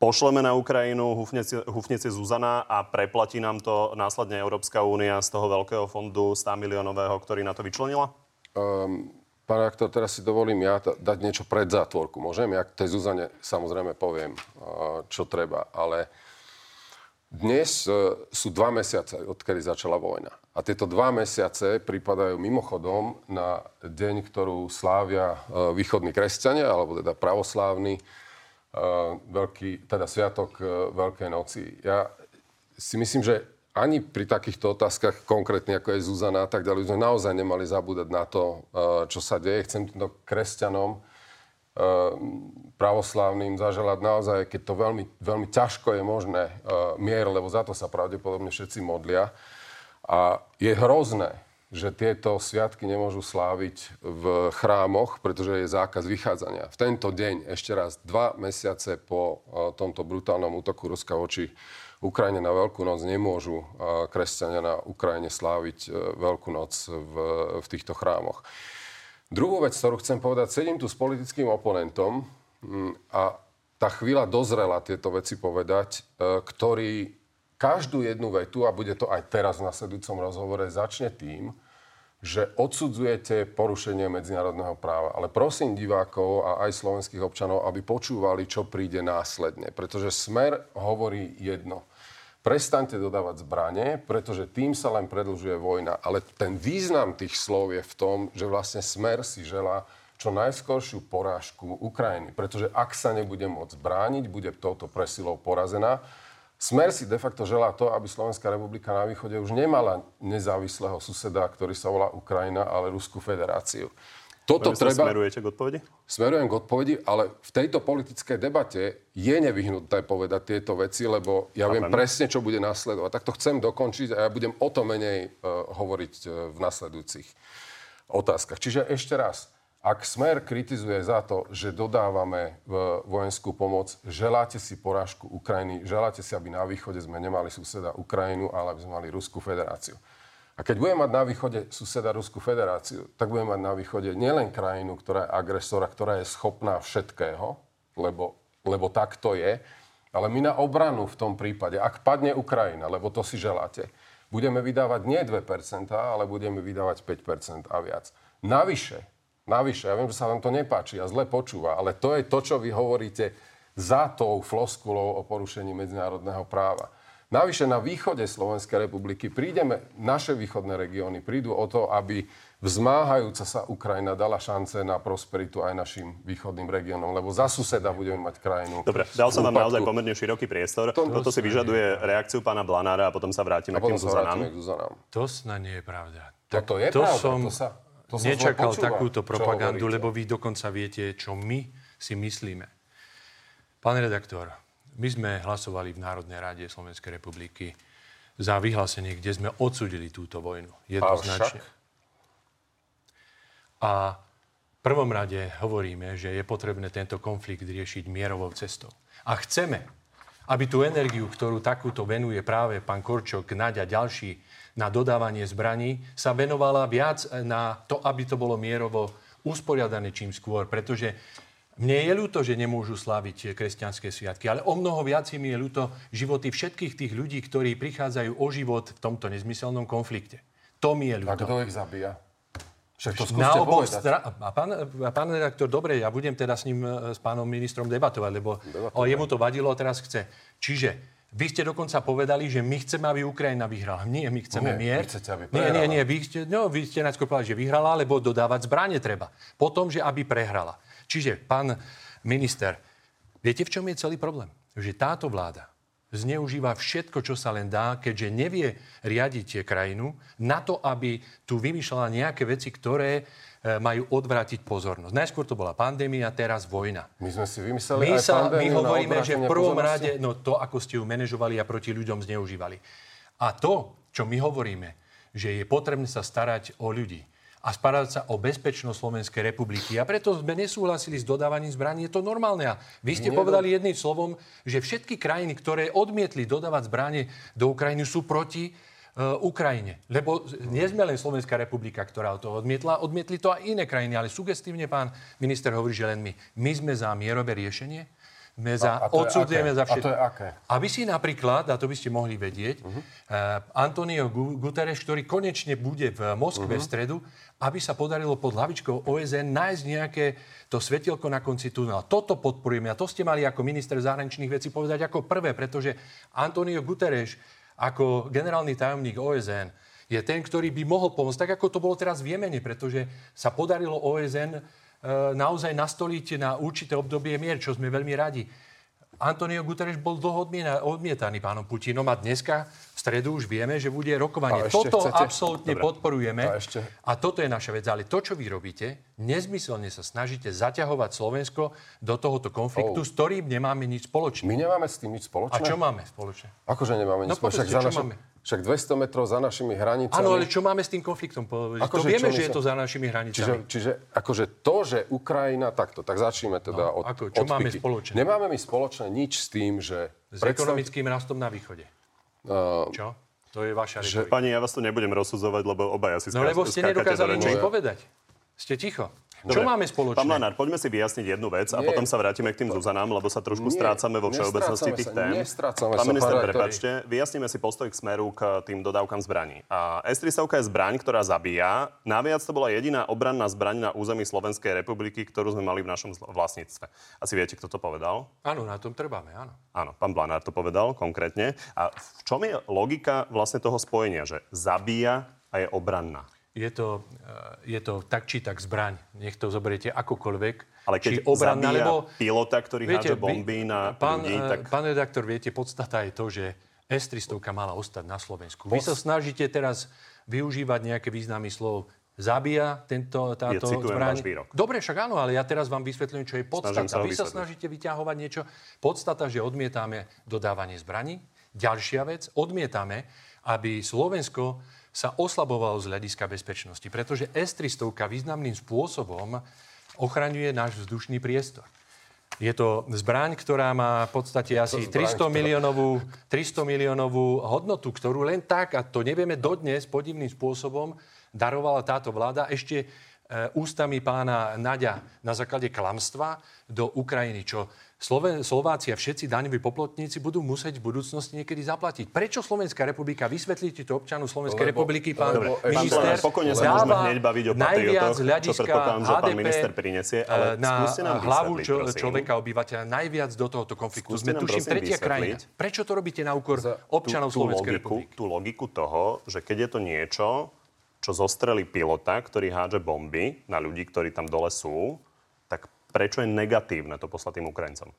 Pošleme na Ukrajinu, hufne Zuzana a preplatí nám to následne Európska únia z toho veľkého fondu 100 miliónového, ktorý na to vyčlenila? Um, pán aktor, teraz si dovolím ja dať niečo pred zátvorku. Môžem? Ja tej Zuzane samozrejme poviem, uh, čo treba, ale dnes uh, sú dva mesiace, odkedy začala vojna. A tieto dva mesiace pripadajú mimochodom na deň, ktorú slávia uh, východní kresťania, alebo teda pravoslávni, veľký, teda sviatok uh, Veľkej noci. Ja si myslím, že ani pri takýchto otázkach, konkrétne ako je Zuzana a tak ďalej, sme naozaj nemali zabúdať na to, uh, čo sa deje. Chcem týmto kresťanom, pravoslávnym zaželať naozaj, keď to veľmi, veľmi ťažko je možné, mier, lebo za to sa pravdepodobne všetci modlia. A je hrozné, že tieto sviatky nemôžu sláviť v chrámoch, pretože je zákaz vychádzania. V tento deň, ešte raz, dva mesiace po uh, tomto brutálnom útoku Ruska voči Ukrajine na Veľkú noc nemôžu uh, kresťania na Ukrajine sláviť uh, Veľkú noc v, v týchto chrámoch. Druhú vec, ktorú chcem povedať, sedím tu s politickým oponentom mm, a tá chvíľa dozrela tieto veci povedať, e, ktorý každú jednu vetu, a bude to aj teraz v nasledujúcom rozhovore, začne tým, že odsudzujete porušenie medzinárodného práva. Ale prosím divákov a aj slovenských občanov, aby počúvali, čo príde následne. Pretože Smer hovorí jedno. Prestaňte dodávať zbranie, pretože tým sa len predlžuje vojna. Ale ten význam tých slov je v tom, že vlastne Smer si želá čo najskoršiu porážku Ukrajiny. Pretože ak sa nebude môcť brániť, bude touto presilou porazená. Smer si de facto želá to, aby Slovenská republika na východe už nemala nezávislého suseda, ktorý sa volá Ukrajina, ale Ruskú federáciu. Toto sa treba... Smerujete k odpovedi? Smerujem k odpovedi, ale v tejto politickej debate je nevyhnutné povedať tieto veci, lebo ja viem Chápem. presne, čo bude nasledovať. Tak to chcem dokončiť a ja budem o to menej uh, hovoriť uh, v nasledujúcich otázkach. Čiže ešte raz, ak Smer kritizuje za to, že dodávame v vojenskú pomoc, želáte si porážku Ukrajiny, želáte si, aby na východe sme nemali suseda Ukrajinu, ale aby sme mali Ruskú federáciu. A keď budeme mať na východe suseda Ruskú federáciu, tak budeme mať na východe nielen krajinu, ktorá je agresora, ktorá je schopná všetkého, lebo, lebo tak to je, ale my na obranu v tom prípade, ak padne Ukrajina, lebo to si želáte, budeme vydávať nie 2%, ale budeme vydávať 5% a viac. Navyše, navyše, ja viem, že sa vám to nepáči a zle počúva, ale to je to, čo vy hovoríte za tou floskulou o porušení medzinárodného práva. Navyše na východe Slovenskej republiky prídeme, naše východné regióny prídu o to, aby vzmáhajúca sa Ukrajina dala šance na prosperitu aj našim východným regiónom, lebo za suseda budeme mať krajinu. Dobre, dal som vám naozaj pomerne široký priestor. To- Toto si vyžaduje reakciu pána Blanára a potom sa A vrátime k potom tým sa vrátime Zuzanám. k Zuzanám. To snad nie je pravda. Toto je to pravda, som to sa- to nečakal takúto propagandu, lebo vy dokonca viete, čo my si myslíme. Pán redaktor, my sme hlasovali v Národnej rade Slovenskej republiky za vyhlásenie, kde sme odsudili túto vojnu. Jednoznačne. A v prvom rade hovoríme, že je potrebné tento konflikt riešiť mierovou cestou. A chceme, aby tú energiu, ktorú takúto venuje práve pán Korčok, Naďa, ďalší na dodávanie zbraní, sa venovala viac na to, aby to bolo mierovo usporiadané čím skôr, pretože mne je ľúto, že nemôžu sláviť kresťanské sviatky, ale o mnoho viac mi je ľúto životy všetkých tých ľudí, ktorí prichádzajú o život v tomto nezmyselnom konflikte. To mi je A ľúto. kto ich zabíja? Však to Na skúste oboch povedať. stra- a pán, a pán redaktor, dobre, ja budem teda s ním, e, s pánom ministrom debatovať, lebo o, jemu to vadilo a teraz chce. Čiže vy ste dokonca povedali, že my chceme, aby Ukrajina vyhrala. Nie, my chceme Nie, mier. vy chcete, aby nie, nie, nie, vy ste, no, vy ste najskôr povedali, že vyhrala, lebo dodávať zbranie treba. Potom, že aby prehrala. Čiže, pán minister, viete, v čom je celý problém? Že táto vláda zneužíva všetko, čo sa len dá, keďže nevie riadiť krajinu na to, aby tu vymýšľala nejaké veci, ktoré e, majú odvrátiť pozornosť. Najskôr to bola pandémia, teraz vojna. My sme si vymysleli My, aj sa, my hovoríme, že v prvom rade, no to, ako ste ju manažovali a proti ľuďom zneužívali. A to, čo my hovoríme, že je potrebné sa starať o ľudí a starať sa o bezpečnosť Slovenskej republiky. A preto sme nesúhlasili s dodávaním zbraní. Je to normálne. A vy ste Nie, povedali jedným slovom, že všetky krajiny, ktoré odmietli dodávať zbranie do Ukrajiny, sú proti uh, Ukrajine. Lebo nie sme len Slovenská republika, ktorá to odmietla, odmietli to aj iné krajiny, ale sugestívne pán minister hovorí, že len my. My sme za mierové riešenie, sme za, a odsudzujeme aké? za A všetko. to je aké? Aby si napríklad, a to by ste mohli vedieť, uh-huh. Antonio Gu- Guterres, ktorý konečne bude v Moskve uh-huh. v stredu, aby sa podarilo pod hlavičkou OSN nájsť nejaké to svetielko na konci tunela. Toto podporujeme a to ste mali ako minister zahraničných vecí povedať ako prvé, pretože Antonio Guterres ako generálny tajomník OSN je ten, ktorý by mohol pomôcť, tak ako to bolo teraz v Jemene, pretože sa podarilo OSN naozaj nastoliť na určité obdobie mier, čo sme veľmi radi. Antonio Guterres bol dlho odmietaný pánom Putinom a dneska v stredu už vieme, že bude rokovanie. A Toto chcete? absolútne Dobre. podporujeme A ešte? a toto je naša vec. Ale to, čo vy robíte, nezmyselne sa snažíte zaťahovať Slovensko do tohoto konfliktu, Oh. s ktorým nemáme nič spoločné. My nemáme s tým nič A spoločné? čo máme spoločné? Akože nemáme No nič spoločné? povedzte, čo naši- máme? Však 200 metrov za našimi hranicami. Áno, ale čo máme s tým konfliktom? Po- to Akože vieme, čo že je to za našimi hranicami. Čiže, čiže akože to, že Ukrajina takto, tak začneme teda No, od, ako, čo od máme piky. spoločné? Nemáme my spoločné nič s tým, že... S predstav- ekonomickým rastom na východe. Uh, Čo? To je vaša Že- retorika. Pani, ja vás tu nebudem rozsudzovať, lebo obaja si No lebo ste nedokázali nič povedať. Ste ticho. Čo Dobre. máme spoločné? Pán Lanár, poďme si vyjasniť jednu vec a Nie. potom sa vrátime k tým Zuzanám, lebo sa trošku Nie, strácame vo všeobecnosti tých sa, tém. nestrácame Pán minister, prepačte, vyjasníme si postoj k smeru k tým dodávkam zbraní. A S-300 je zbraň, ktorá zabíja. Naviac to bola jediná obranná zbraň na území Slovenskej republiky, ktorú sme mali v našom vlastníctve. Asi viete, kto to povedal? Áno, na tom trváme, áno. Áno, pán Blanár to povedal konkrétne. A v čom je logika vlastne toho spojenia, že zabíja a je obranná? Je to, eh, je to tak či tak zbraň. Nech to zoberiete akokoľvek. Ale keď či obranná, lebo, pilota, ktorý hádže bomby na pán, ľudí, eh, tak... Pán redaktor, viete, podstata je to, že S-300 mala ostať na Slovensku. Vy sa snažíte teraz využívať nejaké významy slov zabíja tento, táto Ja zbraň. Dobre, však áno, ale ja teraz vám vysvetľujem, čo je podstata. sa Vy sa snažíte vyťahovať niečo. Podstata, že odmietame dodávanie zbraní. Ďalšia vec, odmietame, aby Slovensko sa oslabovalo z hľadiska bezpečnosti, pretože S-300 významným spôsobom ochraňuje náš vzdušný priestor. Je to zbraň, ktorá má v podstate asi zbraň, 300 ktorá- miliónovú, 300 miliónovú hodnotu, ktorú len tak, a to nevieme dodnes, podivným spôsobom darovala táto vláda ešte ústami pána Naďa na základe klamstva do Ukrajiny, čo Sloven- Slováci a všetci daňoví poplotníci budú musieť v budúcnosti niekedy zaplatiť. Prečo Slovenská republika? Vysvetlíte to občanu Slovenskej Lebo- republiky, pán lebo- minister. Pokojne sa môžeme hneď baviť o najviac čo hľadiska predpokladám, že pán minister prinesie, ale e, na nám hlavu čo, človeka, obyvateľa najviac do tohoto konfliktu. Skúste Sme tuším tretia krajina. Prečo to robíte na úkor občanov Slovenskej republiky? tú logiku toho, že keď je to niečo, čo zostreli pilota, ktorý hádže bomby na ľudí, ktorí tam dole sú, tak prečo je negatívne to poslať tým Ukrajincom?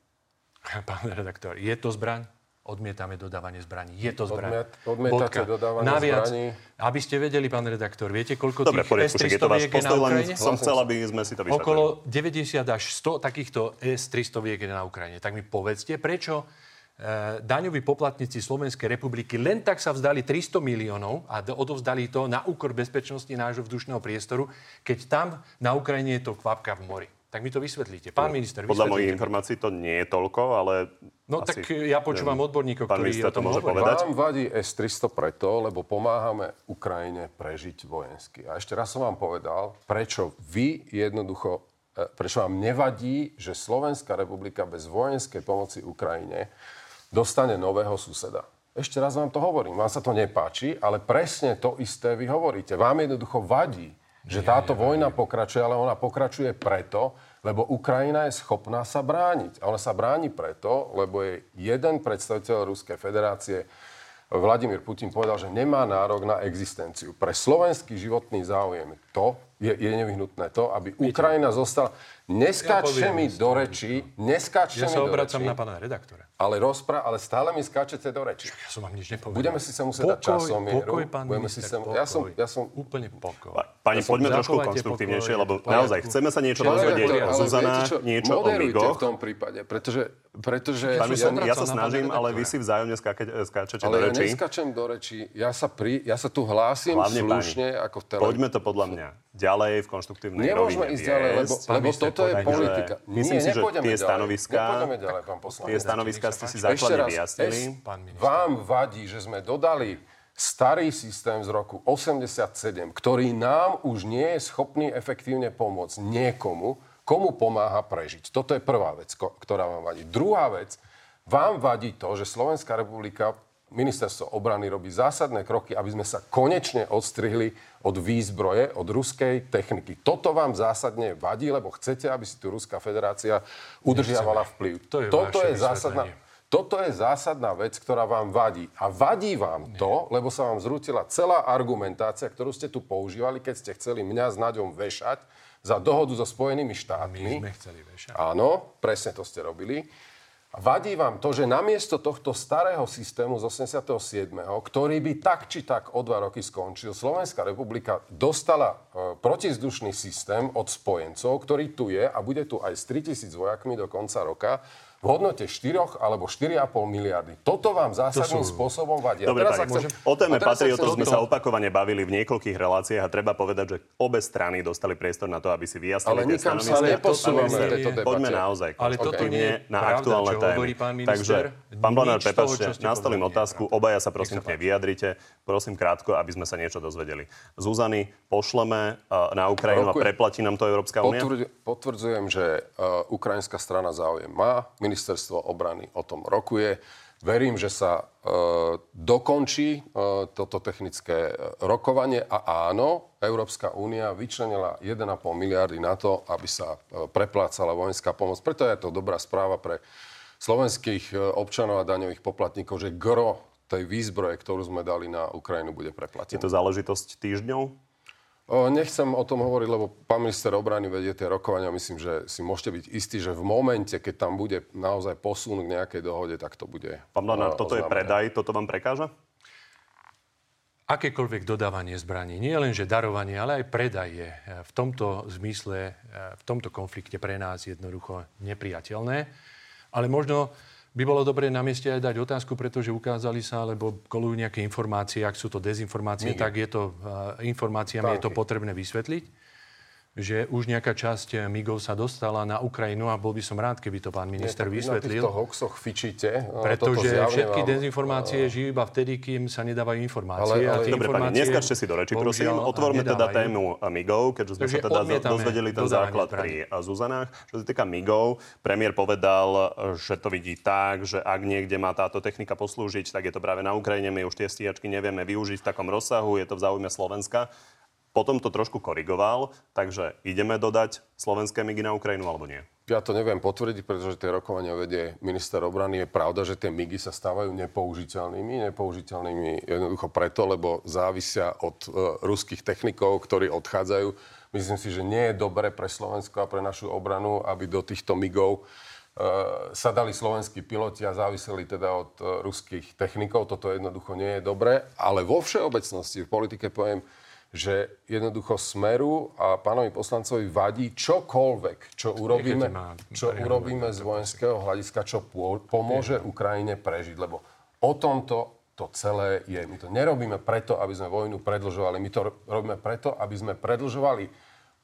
Pán redaktor, je to zbraň? Odmietame dodávanie zbraní. Je to zbraň. Odmiet- odmietate Bodka. dodávanie Naviac, zbraní? aby ste vedeli, pán redaktor, viete, koľko Dobre, tých poriadku, však je to S-300 váš je na Ukrajine? som chcel, aby sme si to vyšetrili. Okolo 90 až 100 takýchto S-300 je na Ukrajine. Tak mi povedzte, prečo daňoví poplatníci Slovenskej republiky len tak sa vzdali 300 miliónov a do- odovzdali to na úkor bezpečnosti nášho vzdušného priestoru, keď tam na Ukrajine je to kvapka v mori. Tak mi to vysvetlíte. Pán minister, Podľa mojich vysvetlíte. informácií to nie je toľko, ale... No asi, tak ja počúvam neviem, odborníkov, Pán ktorí minister o to tom môže hovoria. povedať. Vám vadí S-300 preto, lebo pomáhame Ukrajine prežiť vojensky. A ešte raz som vám povedal, prečo vy jednoducho, e, prečo vám nevadí, že Slovenská republika bez vojenskej pomoci Ukrajine dostane nového suseda. Ešte raz vám to hovorím, vám sa to nepáči, ale presne to isté vy hovoríte. Vám jednoducho vadí, že táto vojna pokračuje, ale ona pokračuje preto, lebo Ukrajina je schopná sa brániť. A ona sa bráni preto, lebo je jeden predstaviteľ Ruskej federácie, Vladimír Putin povedal, že nemá nárok na existenciu. Pre slovenský životný záujem to je, je nevyhnutné to, aby Ukrajina zostala... Neskáčte poviem mi do reči, neskáčte Ja mi sa do obracam reči, na pána redaktora. ale, rozpra- ale stále mi skáčete do reči. Ja som vám nič nepovedal. Budeme si sa musieť dať časomieru. Pokoj, pán Budeme minister, si sa- pokoj. ja som- ja som- Úplne pokoj. Pa- Pani, Ja poďme trošku pokoj, lebo poriadku. naozaj chceme sa niečo dozvedieť o čo? niečo o migoch. v tom prípade, pretože... pretože Pán ja, ja sa snažím, ale vy si vzájomne skáčete, do ale ja neskačem do rečí. Ja sa, pri, ja sa tu hlásim slušne ako v. Poďme to podľa mňa ďalej v konštruktívnej Nemôžeme rovine ísť ďalej, lebo, lebo toto je politika. Takže myslím si, že tie ďalej. stanoviská- ďalej, pán poslanec. Tie stanoviská ste si základne vyjasnili. vám vadí, že sme dodali starý systém z roku 87, ktorý nám už nie je schopný efektívne pomôcť niekomu, komu pomáha prežiť. Toto je prvá vec, ktorá vám vadí. Druhá vec, vám vadí to, že Slovenská republika Ministerstvo obrany robí zásadné kroky, aby sme sa konečne odstrihli od výzbroje, od ruskej techniky. Toto vám zásadne vadí, lebo chcete, aby si tu Ruská federácia udržiavala vplyv. To je Toto je zásadná... Toto je zásadná vec, ktorá vám vadí. A vadí vám to, lebo sa vám zrútila celá argumentácia, ktorú ste tu používali, keď ste chceli mňa s Naďom vešať za dohodu so Spojenými štátmi. My sme chceli vešať. Áno, presne to ste robili. Vadí vám to, že namiesto tohto starého systému z 87., ktorý by tak či tak o dva roky skončil, Slovenská republika dostala e, protizdušný systém od spojencov, ktorý tu je a bude tu aj s 3000 vojakmi do konca roka v hodnote 4 alebo 4,5 miliardy. Toto vám zásadným sú- spôsobom vadí. A Dobre, teraz pani, chcem- o téme chcem- sme sa opakovane bavili v niekoľkých reláciách a treba povedať, že obe strany dostali priestor na to, aby si vyjasnili Ale nikam sa neposúvame v tejto debate. Poďme naozaj Ale toto nie je na pravda, aktuálne témy. hovorí pán minister. Takže, pán Blanár, prepáčte, nastolím otázku, pravda. obaja sa prosím pekne vyjadrite. Prosím krátko, aby sme sa niečo dozvedeli. Zuzany, pošleme na Ukrajinu a preplatí nám to Európska únia? Potvrdzu- potvrdzujem, že ukrajinská strana záujem má, ministerstvo obrany o tom rokuje. Verím, že sa uh, dokončí uh, toto technické uh, rokovanie a áno, Európska únia vyčlenila 1,5 miliardy na to, aby sa uh, preplácala vojenská pomoc. Preto je to dobrá správa pre slovenských uh, občanov a daňových poplatníkov, že gro tej výzbroje, ktorú sme dali na Ukrajinu, bude Je preplatené. to záležitosť týždňov? Nechcem o tom hovoriť, lebo pán minister obrany vedie tie rokovania. Myslím, že si môžete byť istí, že v momente, keď tam bude naozaj posun k nejakej dohode, tak to bude Pán Blanár, o, toto je predaj, toto vám prekáža? Akékoľvek dodávanie zbraní, nie len že darovanie, ale aj predaj je eh, v tomto zmysle, eh, v tomto konflikte pre nás jednoducho nepriateľné. Ale možno by bolo dobré na mieste aj dať otázku, pretože ukázali sa, alebo kolujú nejaké informácie, ak sú to dezinformácie, tak je to eh, informáciami je to potrebné vysvetliť že už nejaká časť eh, MIGov sa dostala na Ukrajinu a bol by som rád, keby to pán minister Nie, vysvetlil. Na týchto hoxoch fičíte. toto Pretože všetky vám- dezinformácie žijú iba vtedy, kým sa nedávajú informácie. Ale- a ale- tie Dobre, pani, informácie, neskačte si do reči, prosím. Otvorme teda tému MIGov, keďže sme Takže sa teda dozvedeli ten základ pri eh, Zuzanách. Čo sa týka MIGov, premiér povedal, že to vidí tak, že ak niekde má táto technika poslúžiť, tak je to práve na Ukrajine. My už tie stíhačky nevieme využiť v takom rozsahu, je to v záujme Slovenska. Potom to trošku korigoval, takže ideme dodať slovenské MIGy na Ukrajinu alebo nie? Ja to neviem potvrdiť, pretože tie rokovania vedie minister obrany. Je pravda, že tie MIGy sa stávajú nepoužiteľnými. Nepoužiteľnými jednoducho preto, lebo závisia od e, ruských technikov, ktorí odchádzajú. Myslím si, že nie je dobre pre Slovensko a pre našu obranu, aby do týchto MIGov e, sa dali slovenskí piloti a záviseli teda od e, ruských technikov. Toto jednoducho nie je dobre. Ale vo všeobecnosti v politike poviem, že jednoducho Smeru a pánovi poslancovi vadí čokoľvek, čo urobíme, čo urobíme z vojenského hľadiska, čo pomôže Ukrajine prežiť. Lebo o tomto to celé je. My to nerobíme preto, aby sme vojnu predlžovali. My to ro- robíme preto, aby sme predlžovali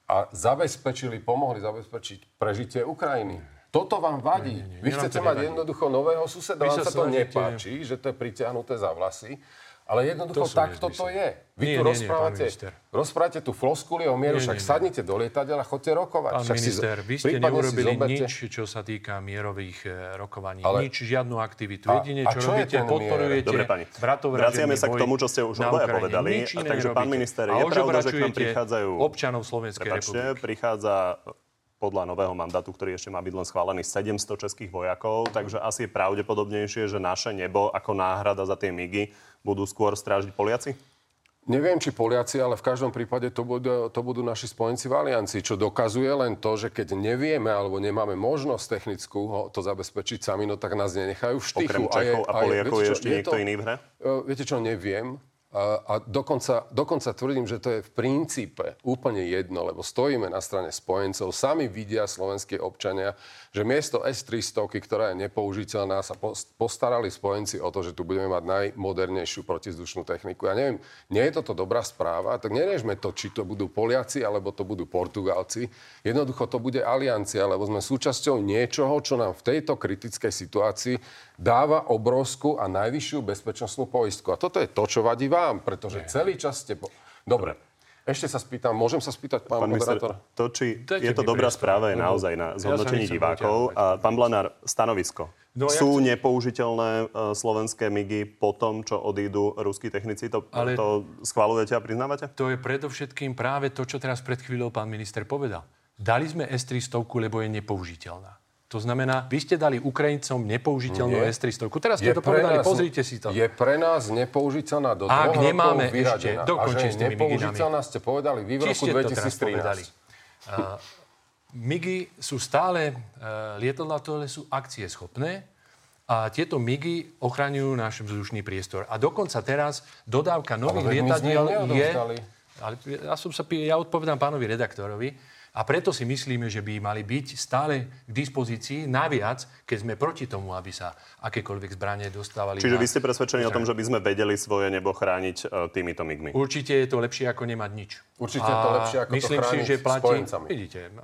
a zabezpečili, pomohli zabezpečiť prežitie Ukrajiny. Toto vám vadí. Nie, nie, nie. Vy chcete mať nevadí. jednoducho nového suseda, vám sa to nepáči, že to je pritiahnuté za vlasy. Ale jednoducho to takto to je. Vy nie, tu nie, rozprávate, nie, rozprávate tu floskuli o mieru, nie, však nie, sadnite do lietadela a chodte rokovať. Pán však minister, si, vy ste neurobili zoberte... nič, čo sa týka mierových e, rokovaní. Ale... Nič, žiadnu aktivitu. Jedine, čo, čo robíte, podporujete Dobre, pani. Vraciame sa k tomu, čo ste už obaja povedali. Takže, pán minister, je pravda, že k nám prichádzajú... občanov Slovenskej republiky. prichádza podľa nového mandátu, ktorý ešte má byť len schválený 700 českých vojakov, takže asi je pravdepodobnejšie, že naše nebo ako náhrada za tie migy budú skôr strážiť Poliaci? Neviem, či Poliaci, ale v každom prípade to budú, to budú naši spojenci v aliancii, čo dokazuje len to, že keď nevieme alebo nemáme možnosť technickú to zabezpečiť sami, no tak nás nenechajú v štychu. Okrem Čechov a, je, a Poliakov je, je ešte niekto to, iný v hre? Viete čo, neviem. A, a dokonca, dokonca tvrdím, že to je v princípe úplne jedno, lebo stojíme na strane spojencov. Sami vidia slovenskí občania, že miesto S-300, ktorá je nepoužiteľná, sa postarali spojenci o to, že tu budeme mať najmodernejšiu protizdušnú techniku. Ja neviem, nie je toto dobrá správa, tak neriežme to, či to budú Poliaci, alebo to budú Portugalci. Jednoducho to bude aliancia, lebo sme súčasťou niečoho, čo nám v tejto kritickej situácii dáva obrovskú a najvyššiu bezpečnostnú poistku. A toto je to, čo vadí vám, pretože Nie. celý čas ste... Po... Dobre, ešte sa spýtam, môžem sa spýtať, pán, pán moderátor? Minister, to, či Dajte je to dobrá správa, je naozaj na zhodnotení ja divákov. A pán Blanár, stanovisko. No, Sú ja chcem... nepoužiteľné uh, slovenské migy po tom, čo odídu ruskí technici? To, Ale to schvalujete a priznávate? To je predovšetkým práve to, čo teraz pred chvíľou pán minister povedal. Dali sme S-300, lebo je nepoužiteľná. To znamená, vy ste dali Ukrajincom nepoužiteľnú Nie. S-300. Teraz ste to povedali, nás, pozrite si to. Je pre nás nepoužiteľná do Ak dvoch nemáme ešte, dokončím s tými nepoužiteľná ste povedali vy v roku 2013. Uh, MIGy sú stále, uh, lietadla, ktoré sú akcie schopné a tieto MIGy ochraňujú náš vzdušný priestor. A dokonca teraz dodávka nových lietadiel je... Ale ja, som sa, ja odpovedám pánovi redaktorovi, a preto si myslíme, že by mali byť stále k dispozícii naviac, keď sme proti tomu, aby sa akékoľvek zbranie dostávali. Čiže na... vy ste presvedčení o tom, že by sme vedeli svoje nebo chrániť uh, týmito migmi? Určite je to lepšie, ako nemať nič. Určite je to lepšie, ako myslím to chrániť si, že platí, spojencami. Vidíte, no,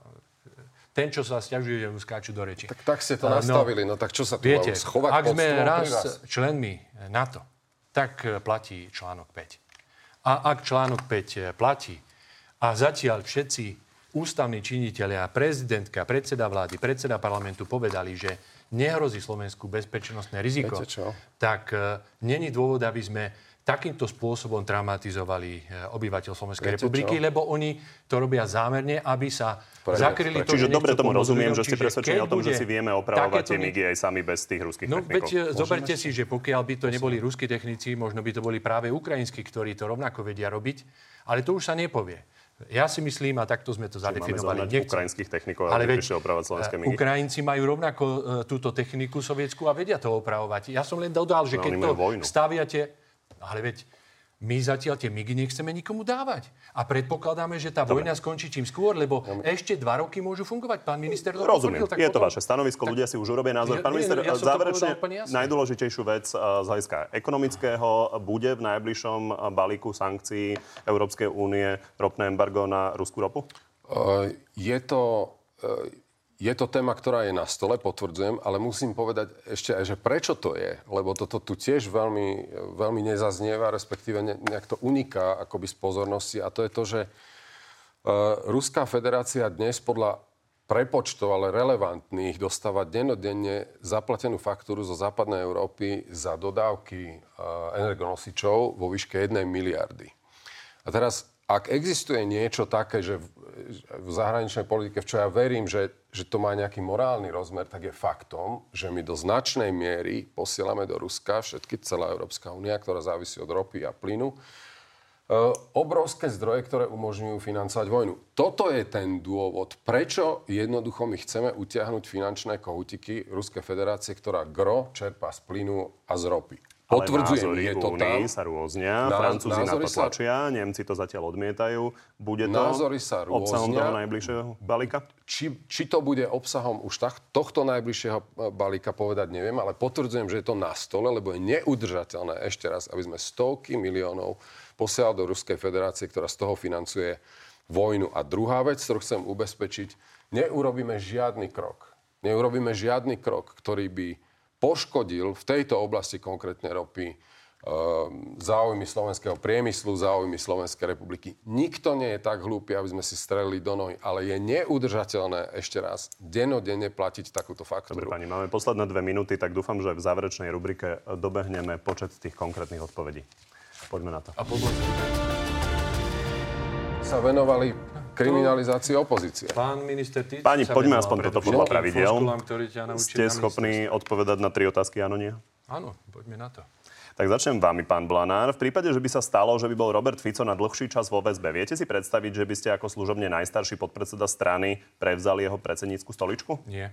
ten, čo sa stiažuje, že mu skáču do reči. Tak, tak ste to no, nastavili, no tak čo sa tu viete, schovať ak sme raz členmi NATO, tak eh, platí článok 5. A ak článok 5 eh, platí a zatiaľ všetci ústavní činiteľia, prezidentka, predseda vlády, predseda parlamentu povedali, že nehrozí Slovensku bezpečnostné riziko, tak uh, není dôvod, aby sme takýmto spôsobom traumatizovali e, obyvateľ Slovenskej Viete republiky, čo? lebo oni to robia zámerne, aby sa pre, zakryli pre. to, Čiže dobre tomu rozumiem, že ste presvedčení o tom, že si vieme opravovať tie migy aj sami bez tých ruských no, technikov. Veď zoberte si, že pokiaľ by to neboli ruskí technici, možno by to boli práve ukrajinskí, ktorí to rovnako vedia robiť, ale to už sa nepovie. Ja si myslím, a takto sme to zadefinovali. Nechcem. ukrajinských technikov, ale veď, opravovať slovenské migy. Ukrajinci majú rovnako uh, túto techniku sovietsku a vedia to opravovať. Ja som len dodal, že no, keď to vojnu. staviate... Ale veď my zatiaľ tie migy nechceme nikomu dávať. A predpokladáme, že tá Dobre. vojna skončí čím skôr, lebo ja, ešte dva roky môžu fungovať. Pán minister to Rozumiem, potvrdil, tak je potom... to vaše stanovisko, tak... ľudia si už urobia názor. Pán minister, ja záverečne najdôležitejšiu vec eh, z hľadiska ekonomického bude v najbližšom eh, balíku sankcií Európskej únie ropné embargo na ruskú ropu? Uh, je to... Je to téma, ktorá je na stole, potvrdzujem, ale musím povedať ešte aj, že prečo to je, lebo toto tu tiež veľmi, veľmi nezaznieva, respektíve nejak to uniká akoby z pozornosti a to je to, že uh, Ruská federácia dnes podľa prepočtov, ale relevantných, dostáva denodenne zaplatenú faktúru zo západnej Európy za dodávky uh, energonosičov vo výške 1 miliardy. A teraz ak existuje niečo také, že v, zahraničnej politike, v čo ja verím, že, že to má nejaký morálny rozmer, tak je faktom, že my do značnej miery posielame do Ruska, všetky celá Európska únia, ktorá závisí od ropy a plynu, e, obrovské zdroje, ktoré umožňujú financovať vojnu. Toto je ten dôvod, prečo jednoducho my chceme utiahnuť finančné kohutiky Ruskej federácie, ktorá gro čerpá z plynu a z ropy. Potvrdzujem, Ale je to tam. sa rôznia, Náz, Francúzi na to tlačia, sa... Nemci to zatiaľ odmietajú. Bude to názory sa rôznia. obsahom toho najbližšieho balíka? Či, či to bude obsahom už tak, tohto najbližšieho e, balíka povedať neviem, ale potvrdzujem, že je to na stole, lebo je neudržateľné ešte raz, aby sme stovky miliónov posielali do Ruskej federácie, ktorá z toho financuje vojnu. A druhá vec, ktorú chcem ubezpečiť, neurobíme žiadny krok. Neurobíme žiadny krok, ktorý by poškodil v tejto oblasti konkrétne ropy Ehm, záujmy slovenského priemyslu, záujmy Slovenskej republiky. Nikto nie je tak hlúpy, aby sme si strelili do nohy, ale je neudržateľné ešte raz denodenne platiť takúto faktúru. Dobre, pani, máme posledné dve minúty, tak dúfam, že v záverečnej rubrike dobehneme počet tých konkrétnych odpovedí. Poďme na to. A pobudze. Sa venovali kriminalizácii opozície. Pán minister, ty Páni, sa poďme aspoň toto podľa naučili Ste na schopní odpovedať na tri otázky, áno, nie? Áno, poďme na to. Tak začnem vami, pán Blanár. V prípade, že by sa stalo, že by bol Robert Fico na dlhší čas vo väzbe, viete si predstaviť, že by ste ako služobne najstarší podpredseda strany prevzali jeho predsednícku stoličku? Nie.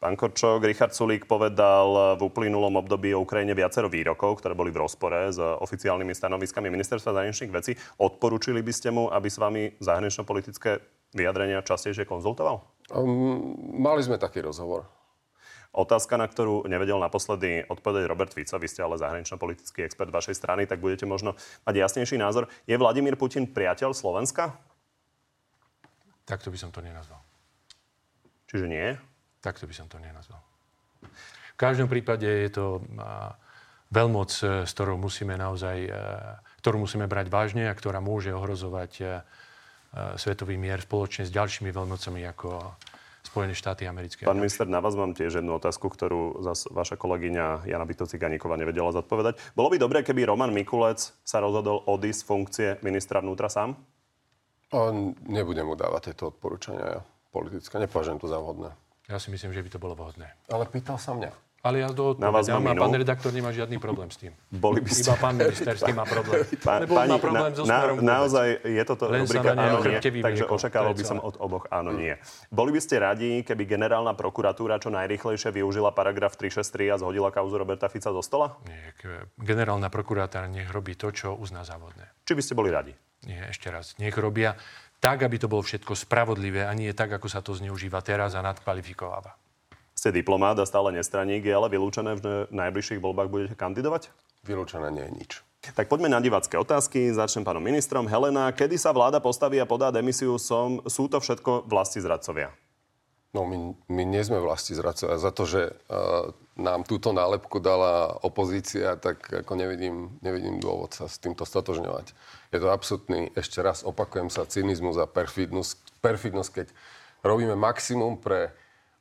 Pán Korčok, Richard Sulík povedal v uplynulom období o Ukrajine viacero výrokov, ktoré boli v rozpore s oficiálnymi stanoviskami ministerstva zahraničných vecí. Odporúčili by ste mu, aby s vami zahranično-politické vyjadrenia častejšie konzultoval? Um, mali sme taký rozhovor. Otázka, na ktorú nevedel naposledy odpovedať Robert Fico, vy ste ale zahranično-politický expert vašej strany, tak budete možno mať jasnejší názor. Je Vladimír Putin priateľ Slovenska? Takto by som to nenazval. Čiže nie? Takto by som to nenazval. V každom prípade je to a, veľmoc, e, s ktorou musíme naozaj, e, ktorú musíme brať vážne a ktorá môže ohrozovať e, svetový mier spoločne s ďalšími veľmocami ako Spojené štáty americké. Pán minister, na vás mám tiež jednu otázku, ktorú zas vaša kolegyňa Jana Bytociganíková nevedela zodpovedať. Bolo by dobré, keby Roman Mikulec sa rozhodol odísť z funkcie ministra vnútra sám? On, nebudem mu dávať tieto odporúčania politické. Nepovažujem to za vhodné. Ja si myslím, že by to bolo vhodné. Ale pýtal sa mňa. Ale ja to Na vás mám a pán redaktor nemá žiadny problém s tým. Boli by ste... Iba pán minister s tým má problém. Pá- Lebo on má problém so smerom vôbec. naozaj je toto Len rubrika na áno, nie, takže vyvliekol. očakával by som od oboch áno, nie. Boli by ste radi, keby generálna prokuratúra čo najrychlejšie využila paragraf 363 a zhodila kauzu Roberta Fica zo stola? Nie, generálna prokurátora nech robí to, čo uzná za vhodné. Či by ste boli radi? Nie, ešte raz. Nech robia tak, aby to bolo všetko spravodlivé a nie tak, ako sa to zneužíva teraz a nadkvalifikováva. Ste diplomát a stále nestraník, je ale vylúčené, že v najbližších voľbách budete kandidovať? Vylúčené nie je nič. Tak poďme na divácké otázky. Začnem pánom ministrom. Helena, kedy sa vláda postaví a podá demisiu, som, sú to všetko vlasti zradcovia? No my, my nie sme vlasti zradcovia. Za to, že uh, nám túto nálepku dala opozícia, tak ako nevidím, nevidím dôvod sa s týmto stotožňovať. Je to absolútny, ešte raz opakujem sa, cynizmus a perfidnosť, perfidnosť keď robíme maximum pre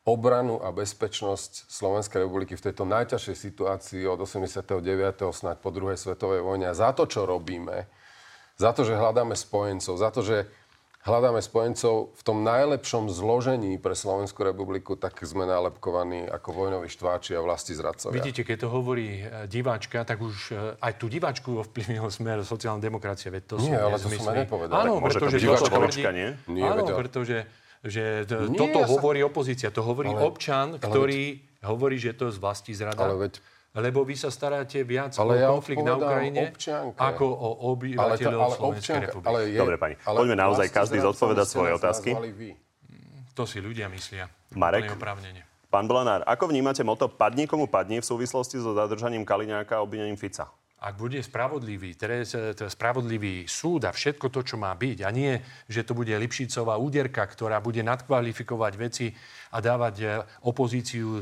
obranu a bezpečnosť Slovenskej republiky v tejto najťažšej situácii od 89. snáď po druhej svetovej vojne. A za to, čo robíme, za to, že hľadáme spojencov, za to, že hľadáme spojencov v tom najlepšom zložení pre Slovenskú republiku, tak sme nálepkovaní ako vojnoví štváči a vlasti zradcovia. Vidíte, keď to hovorí e, diváčka, tak už e, aj tú diváčku ovplyvnil smer sociálna demokracia. Veď to Nie, ale to som nezmysly. nepovedal. Áno, Tak to pretože tvrdí... volička, nie? Nie, Áno, veď- pretože že t- Nie, toto ja sa- hovorí opozícia. To hovorí Ale- občan, ale ktorý hovorí, že to je z vlasti zrada. Ale veď- Lebo vy sa staráte viac Ale o ja konflikt na Ukrajine občianke. ako o obyvateľov Slovenskej republiky. ale je, Dobre, pani, ale poďme naozaj každý zodpovedať svoje otázky. vy. To si ľudia myslia. Marek? Pán Blanár, ako vnímate moto padni komu padni v súvislosti so zadržaním Kaliňáka a obvinením Fica? Ak bude spravodlivý, teraz, e, t- spravodlivý súd a všetko to, čo má byť, a nie, že to bude Lipšicová úderka, ktorá bude nadkvalifikovať veci a dávať e, opozíciu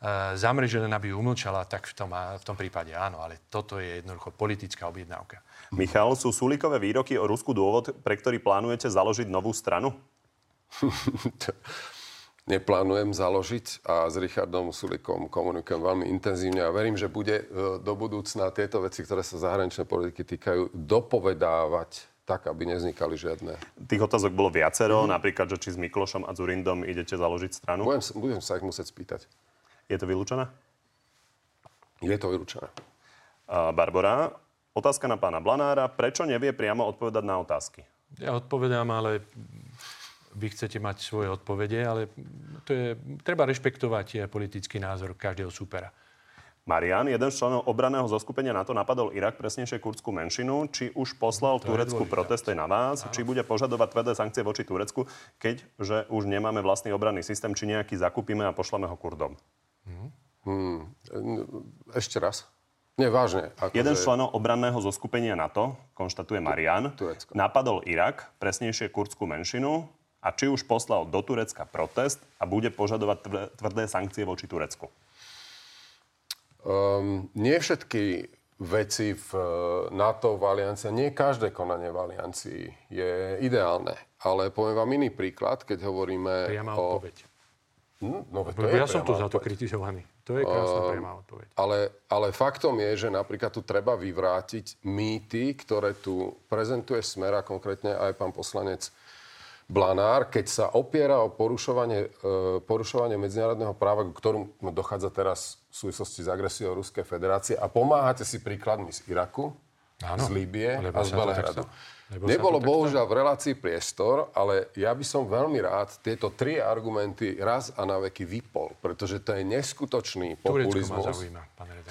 e, za mreže, len aby ju umlčala, tak v tom, v tom prípade áno, ale toto je jednoducho politická objednávka. Michal, sú súlikové výroky o Rusku dôvod, pre ktorý plánujete založiť novú stranu? Neplánujem založiť a s Richardom Sulikom komunikujem veľmi intenzívne a verím, že bude e, do budúcna tieto veci, ktoré sa zahraničnej politiky týkajú, dopovedávať tak, aby nevznikali žiadne. Tých otázok bolo viacero, napríklad, že či s Miklošom a Zurindom idete založiť stranu. Budem, sa- budem sa ich musieť spýtať. Je to vylúčené? Je to vylúčené. Barbara, otázka na pána Blanára. Prečo nevie priamo odpovedať na otázky? Ja odpovedám, ale vy chcete mať svoje odpovede, ale to je, treba rešpektovať politický názor každého súpera. Marian, jeden z členov obraného zoskupenia NATO napadol Irak, presnejšie kurdskú menšinu. Či už poslal To Turecku dôležitá protest je na vás? Či bude požadovať tvrdé sankcie voči Turecku, keďže už nemáme vlastný obranný systém, či nejaký zakúpime a pošleme ho Kurdom? Hmm. Ešte raz. Nie, vážne. Ako Jeden že- z členov obranného zoskupenia NATO, konštatuje Marian, Turecko. napadol Irak, presnejšie kurdskú menšinu a či už poslal do Turecka protest a bude požadovať tvrdé, sankcie voči Turecku. Um, nie všetky veci v eh, NATO, v aliancii, nie každé konanie v aliancii je ideálne. Ale poviem vám iný príklad, keď hovoríme Priama o... odpoveď. Hm, No, to ja som tu za to kritizovaný. To je krásna Ehm, priama odpoveď. Ale, ale faktom je, že napríklad tu treba vyvrátiť mýty, ktoré tu prezentuje Smer a konkrétne aj pán poslanec Blanár, keď sa opiera o porušovanie, e, porušovanie medzinárodného práva, k ktorom no, dochádza teraz v súvislosti s agresiou Ruskej federácie a pomáhate si príkladmi z Iraku, Áno, z Líbie a z Belehradu. Sa Nebolo bohužiaľ v relácii priestor, ale ja by som veľmi rád tieto tri argumenty raz a na veky vypol, pretože to je neskutočný populizmus. zaujíma.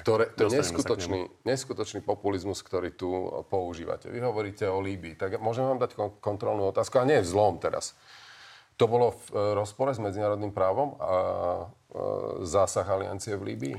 Ktoré, to je neskutočný, neskutočný populizmus, ktorý tu používate. Vy hovoríte o Líbii. Tak môžem vám dať kon- kontrolnú otázku, a nie v zlom teraz. To bolo v e, rozpore s medzinárodným právom a e, zásah aliancie v Líbii?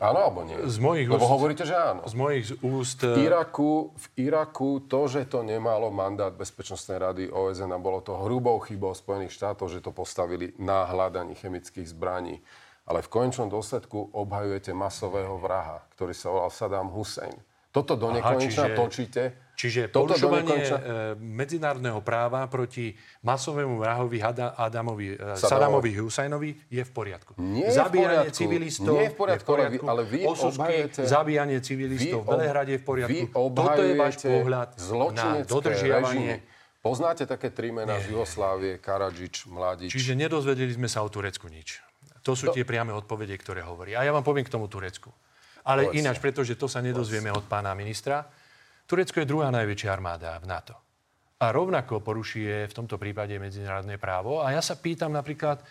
Áno alebo nie? Z mojich Lebo úst- hovoríte, že áno. Z mojich úst... V Iraku, v Iraku to, že to nemalo mandát Bezpečnostnej rady OSN a bolo to hrubou chybou Spojených štátov, že to postavili na hľadaní chemických zbraní. Ale v konečnom dôsledku obhajujete masového vraha, ktorý sa volal Saddam Hussein. Toto do nekonečna čiže- točíte. Čiže Toto porušovanie e, medzinárodného práva proti masovému vrahovi Hada, Adamovi, e, Sadamovi. Husajnovi je v poriadku. Nie je v zabíjanie poriadku. civilistov Nie je v poriadku, ale vy- ale vy obhajujete- zabíjanie civilistov v Belehrade je v poriadku. Toto je váš pohľad na dodržiavanie. režimy. Poznáte také tri mená z Jugoslávie, Karadžič, Mladič. Čiže nedozvedeli sme sa o Turecku nič. To sú tie priame odpovede, ktoré hovorí. A ja vám poviem k tomu Turecku. Ale Povedzte. ináč, pretože to sa nedozvieme od pána ministra. Turecko je druhá najväčšia armáda v NATO. A rovnako porušuje v tomto prípade medzinárodné právo. A ja sa pýtam napríklad,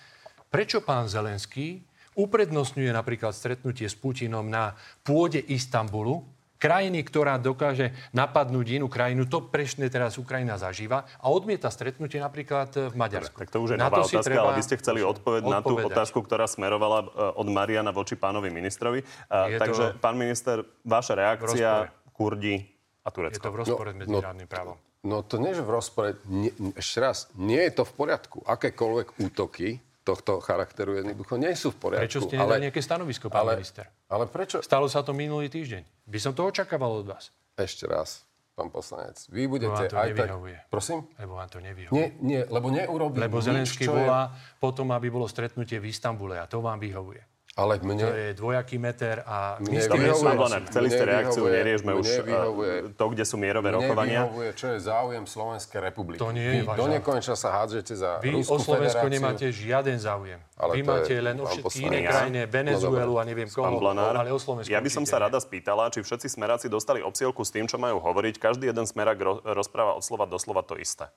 prečo pán Zelenský uprednostňuje napríklad stretnutie s Putinom na pôde Istanbulu, krajiny, ktorá dokáže napadnúť inú krajinu, to prešne teraz Ukrajina zažíva, a odmieta stretnutie napríklad v Maďarsku. Tak to už je Na nová si otázka, treba ale vy ste chceli odpoveď na tú odpovedať. otázku, ktorá smerovala e, od Mariana voči pánovi ministrovi. A, Je takže, to- pán minister, vaša reakcia, Kurdi a Je Turecko. to v rozpore s No, medzinárodným právom. No to nie, že v rozpore. Nie, ešte raz, nie je to v poriadku. Akékoľvek útoky tohto charakteru jednoducho nie sú v poriadku. Prečo ste nedali nejaké stanovisko, pán ale, minister? Ale prečo? Stalo sa to minulý týždeň. By som to očakával od vás. Ešte raz, pán poslanec. Vy Lebo budete vám to aj tak... nevyhovuje. Prosím? Lebo vám to nevyhovuje. Nie, nie, lebo neurobím Lebo nič, Zelenský čo volá potom, aby bolo stretnutie v Istambule a to vám vyhovuje. Ale mne... To je dvojaký meter a Mne Dobre, vyhovuje- chceli ste mne reakciu, neriešme už mne e, vyhovuje- to, kde sú mierové Mne rokovania. vyhovuje, čo je záujem Slovenskej republiky. To nie je Vy do nekonečna sa hádzete za Vy Ruskú o Slovensko federáciu. nemáte žiaden záujem. Ale Vy máte len o všetky iné Ja? krajine, Venezuelu a neviem koho, ale o Slovensku ja by som sa rada spýtala, či všetci smeráci dostali obsielku s tým, čo majú hovoriť. Každý jeden smerák ro- rozpráva od slova do slova to isté.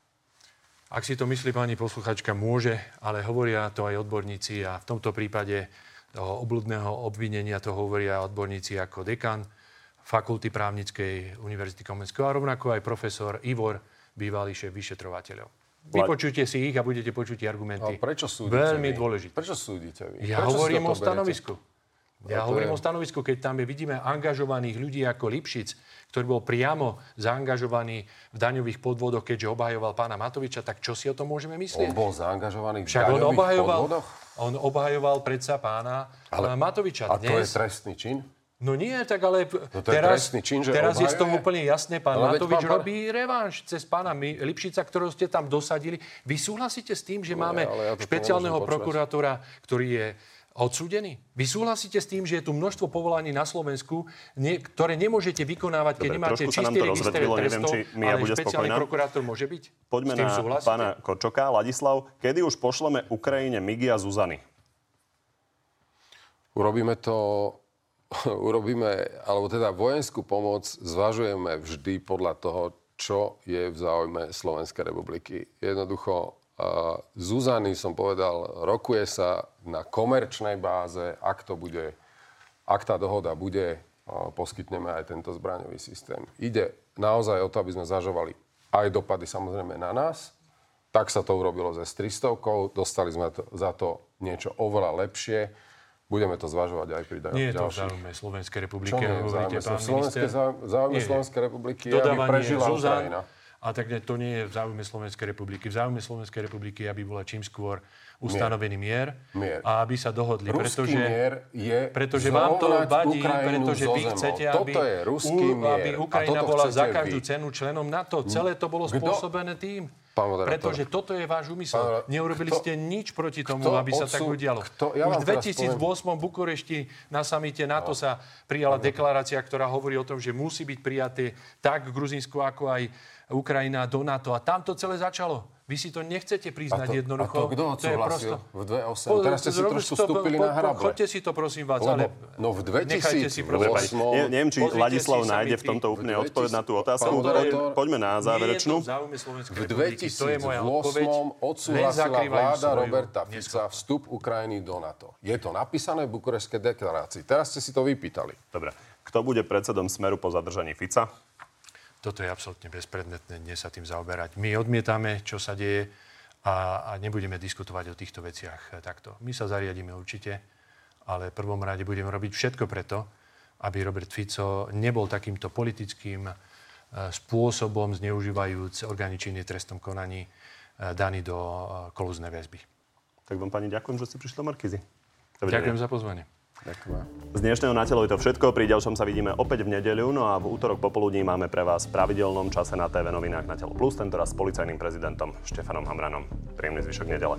Ak si to myslí pani posluchačka, môže, ale hovoria to aj odborníci a v tomto prípade toho obludného obvinenia to hovoria odborníci ako dekan Fakulty právnickej Univerzity Komenského a rovnako aj profesor Ivor, bývalý šéf vyšetrovateľov. Vypočujte si ich a budete počuť argumenty. prečo súdite Veľmi vy? dôležité. Prečo súdite vy? Ja prečo hovorím o berete? stanovisku. Ja to hovorím je- o stanovisku, keď tam je, vidíme angažovaných ľudí ako Lipšic, ktorý bol priamo zaangažovaný v daňových podvodoch, keďže obhajoval pána Matoviča, tak čo si o tom môžeme On myslieť? bol zaangažovaný v Však on daňových obhajoval, podvodoch? on obhajoval predsa pána Ale- Matoviča. A to je Dnes, trestný čin? No nie, tak ale No to je teraz, trestný čin, že teraz je z toho úplne jasné. Pán veď Matovič pán- robí revanš cez pána Lipšica, ktorého ste tam dosadili. Vy súhlasíte s tým, že máme ale ja toto špeciálneho prokurátora, ktorý je odsúdený? Vy súhlasíte s tým, že je tu množstvo povolaní na Slovensku, nie, ktoré nemôžete vykonávať, keď Dobre, nemáte čistý register rozvedrilo, neviem, trestov, či Mia ale bude špeciálny spokojná. prokurátor môže byť? Poďme s tým na súhlasíte? pána Kočoka. Ladislav, kedy už pošleme Ukrajine Migy a Zuzany? Urobíme to, urobíme, alebo teda vojenskú pomoc zvažujeme vždy podľa toho, čo je v záujme Slovenskej republiky. Jednoducho, Zuzany, som povedal, rokuje sa na komerčnej báze, ak to bude, ak tá dohoda bude, poskytneme aj tento zbraňový systém. Ide naozaj o to, aby sme zažovali aj dopady samozrejme na nás, tak sa to urobilo ze 300, dostali sme to, za to niečo oveľa lepšie. Budeme to zvažovať aj pri ďalších. Nie je to v záujme Slovenskej republiky, hovoríte, pán Slovenské minister. záujme, záujme. Slovenskej republiky je, aby Dodávanie prežila Zuzan, Ukrajina. A tak ne, to nie je v záujme Slovenskej republiky. V záujme Slovenskej republiky aby bola čím skôr ustanovený mier, Mier. a aby sa dohodli. Ruský pretože, mier je pretože vám to vadí, Ukrajinu pretože vy chcete, aby, Toto je ruský mier. aby Ukrajina bola za každú vy. cenu členom NATO. Celé to bolo Kto? spôsobené tým. Pán moderátor. Pretože toto je váš úmysel. Pán- Neurobili kto- ste nič proti tomu, aby sa tak odsú- udialo. kto- ja Už v teraz 2008 v Bukurešti na samite NATO sa prijala deklarácia, ktorá hovorí o tom, že musí byť prijaté tak Gruzinsko, ako aj Ukrajina do NATO. A tam to celé začalo. Vy si to nechcete priznať A to- jednoducho. a to kto je odsúhlasil prosto- v 2008? Po- Teraz ste si trošku to- vstúpili po- na po- hrable. Choďte si to, prosím vás, Lebo, ale no v nechajte si 2008 prosím. Ne, neviem, či Pozrite Ladislav si nájde v tomto úplne V 2000 odpoveď na tú otázku. Pán Poďme na Nie je to záverečnú. v záujme Slovenskej V republiky. To je moja odpoveď. 2008 Len odsúhlasila vláda Roberta Fica vstup Ukrajiny do NATO. Je to napísané v Bukurešskej deklarácii. Teraz ste si to vypýtali. Dobre. Kto bude predsedom Smeru po zadržaní Fica? Toto je absolútne bezpredmetné, dnes sa tým zaoberať. My odmietame, čo sa deje a, a nebudeme diskutovať o týchto veciach eh, takto. My sa zariadíme určite, ale v prvom rade budeme robiť všetko preto, aby Robert Fico nebol takýmto politickým eh, spôsobom, zneužívajúc orgány činné trestnom konaní, eh, daný do kolúznej väzby. Tak vám pani ďakujem, že ste prišli do Markízy. Dovidenia. Ďakujem za pozvanie. Ďakujem. Z dnešného na telo je to všetko. Pri ďalšom sa vidíme opäť v nedeľu. No a v útorok popoludní máme pre vás v pravidelnom čase na TV novinách na Telo Plus, tentoraz s policajným prezidentom Štefanom Hamranom. Príjemný zvyšok nedele.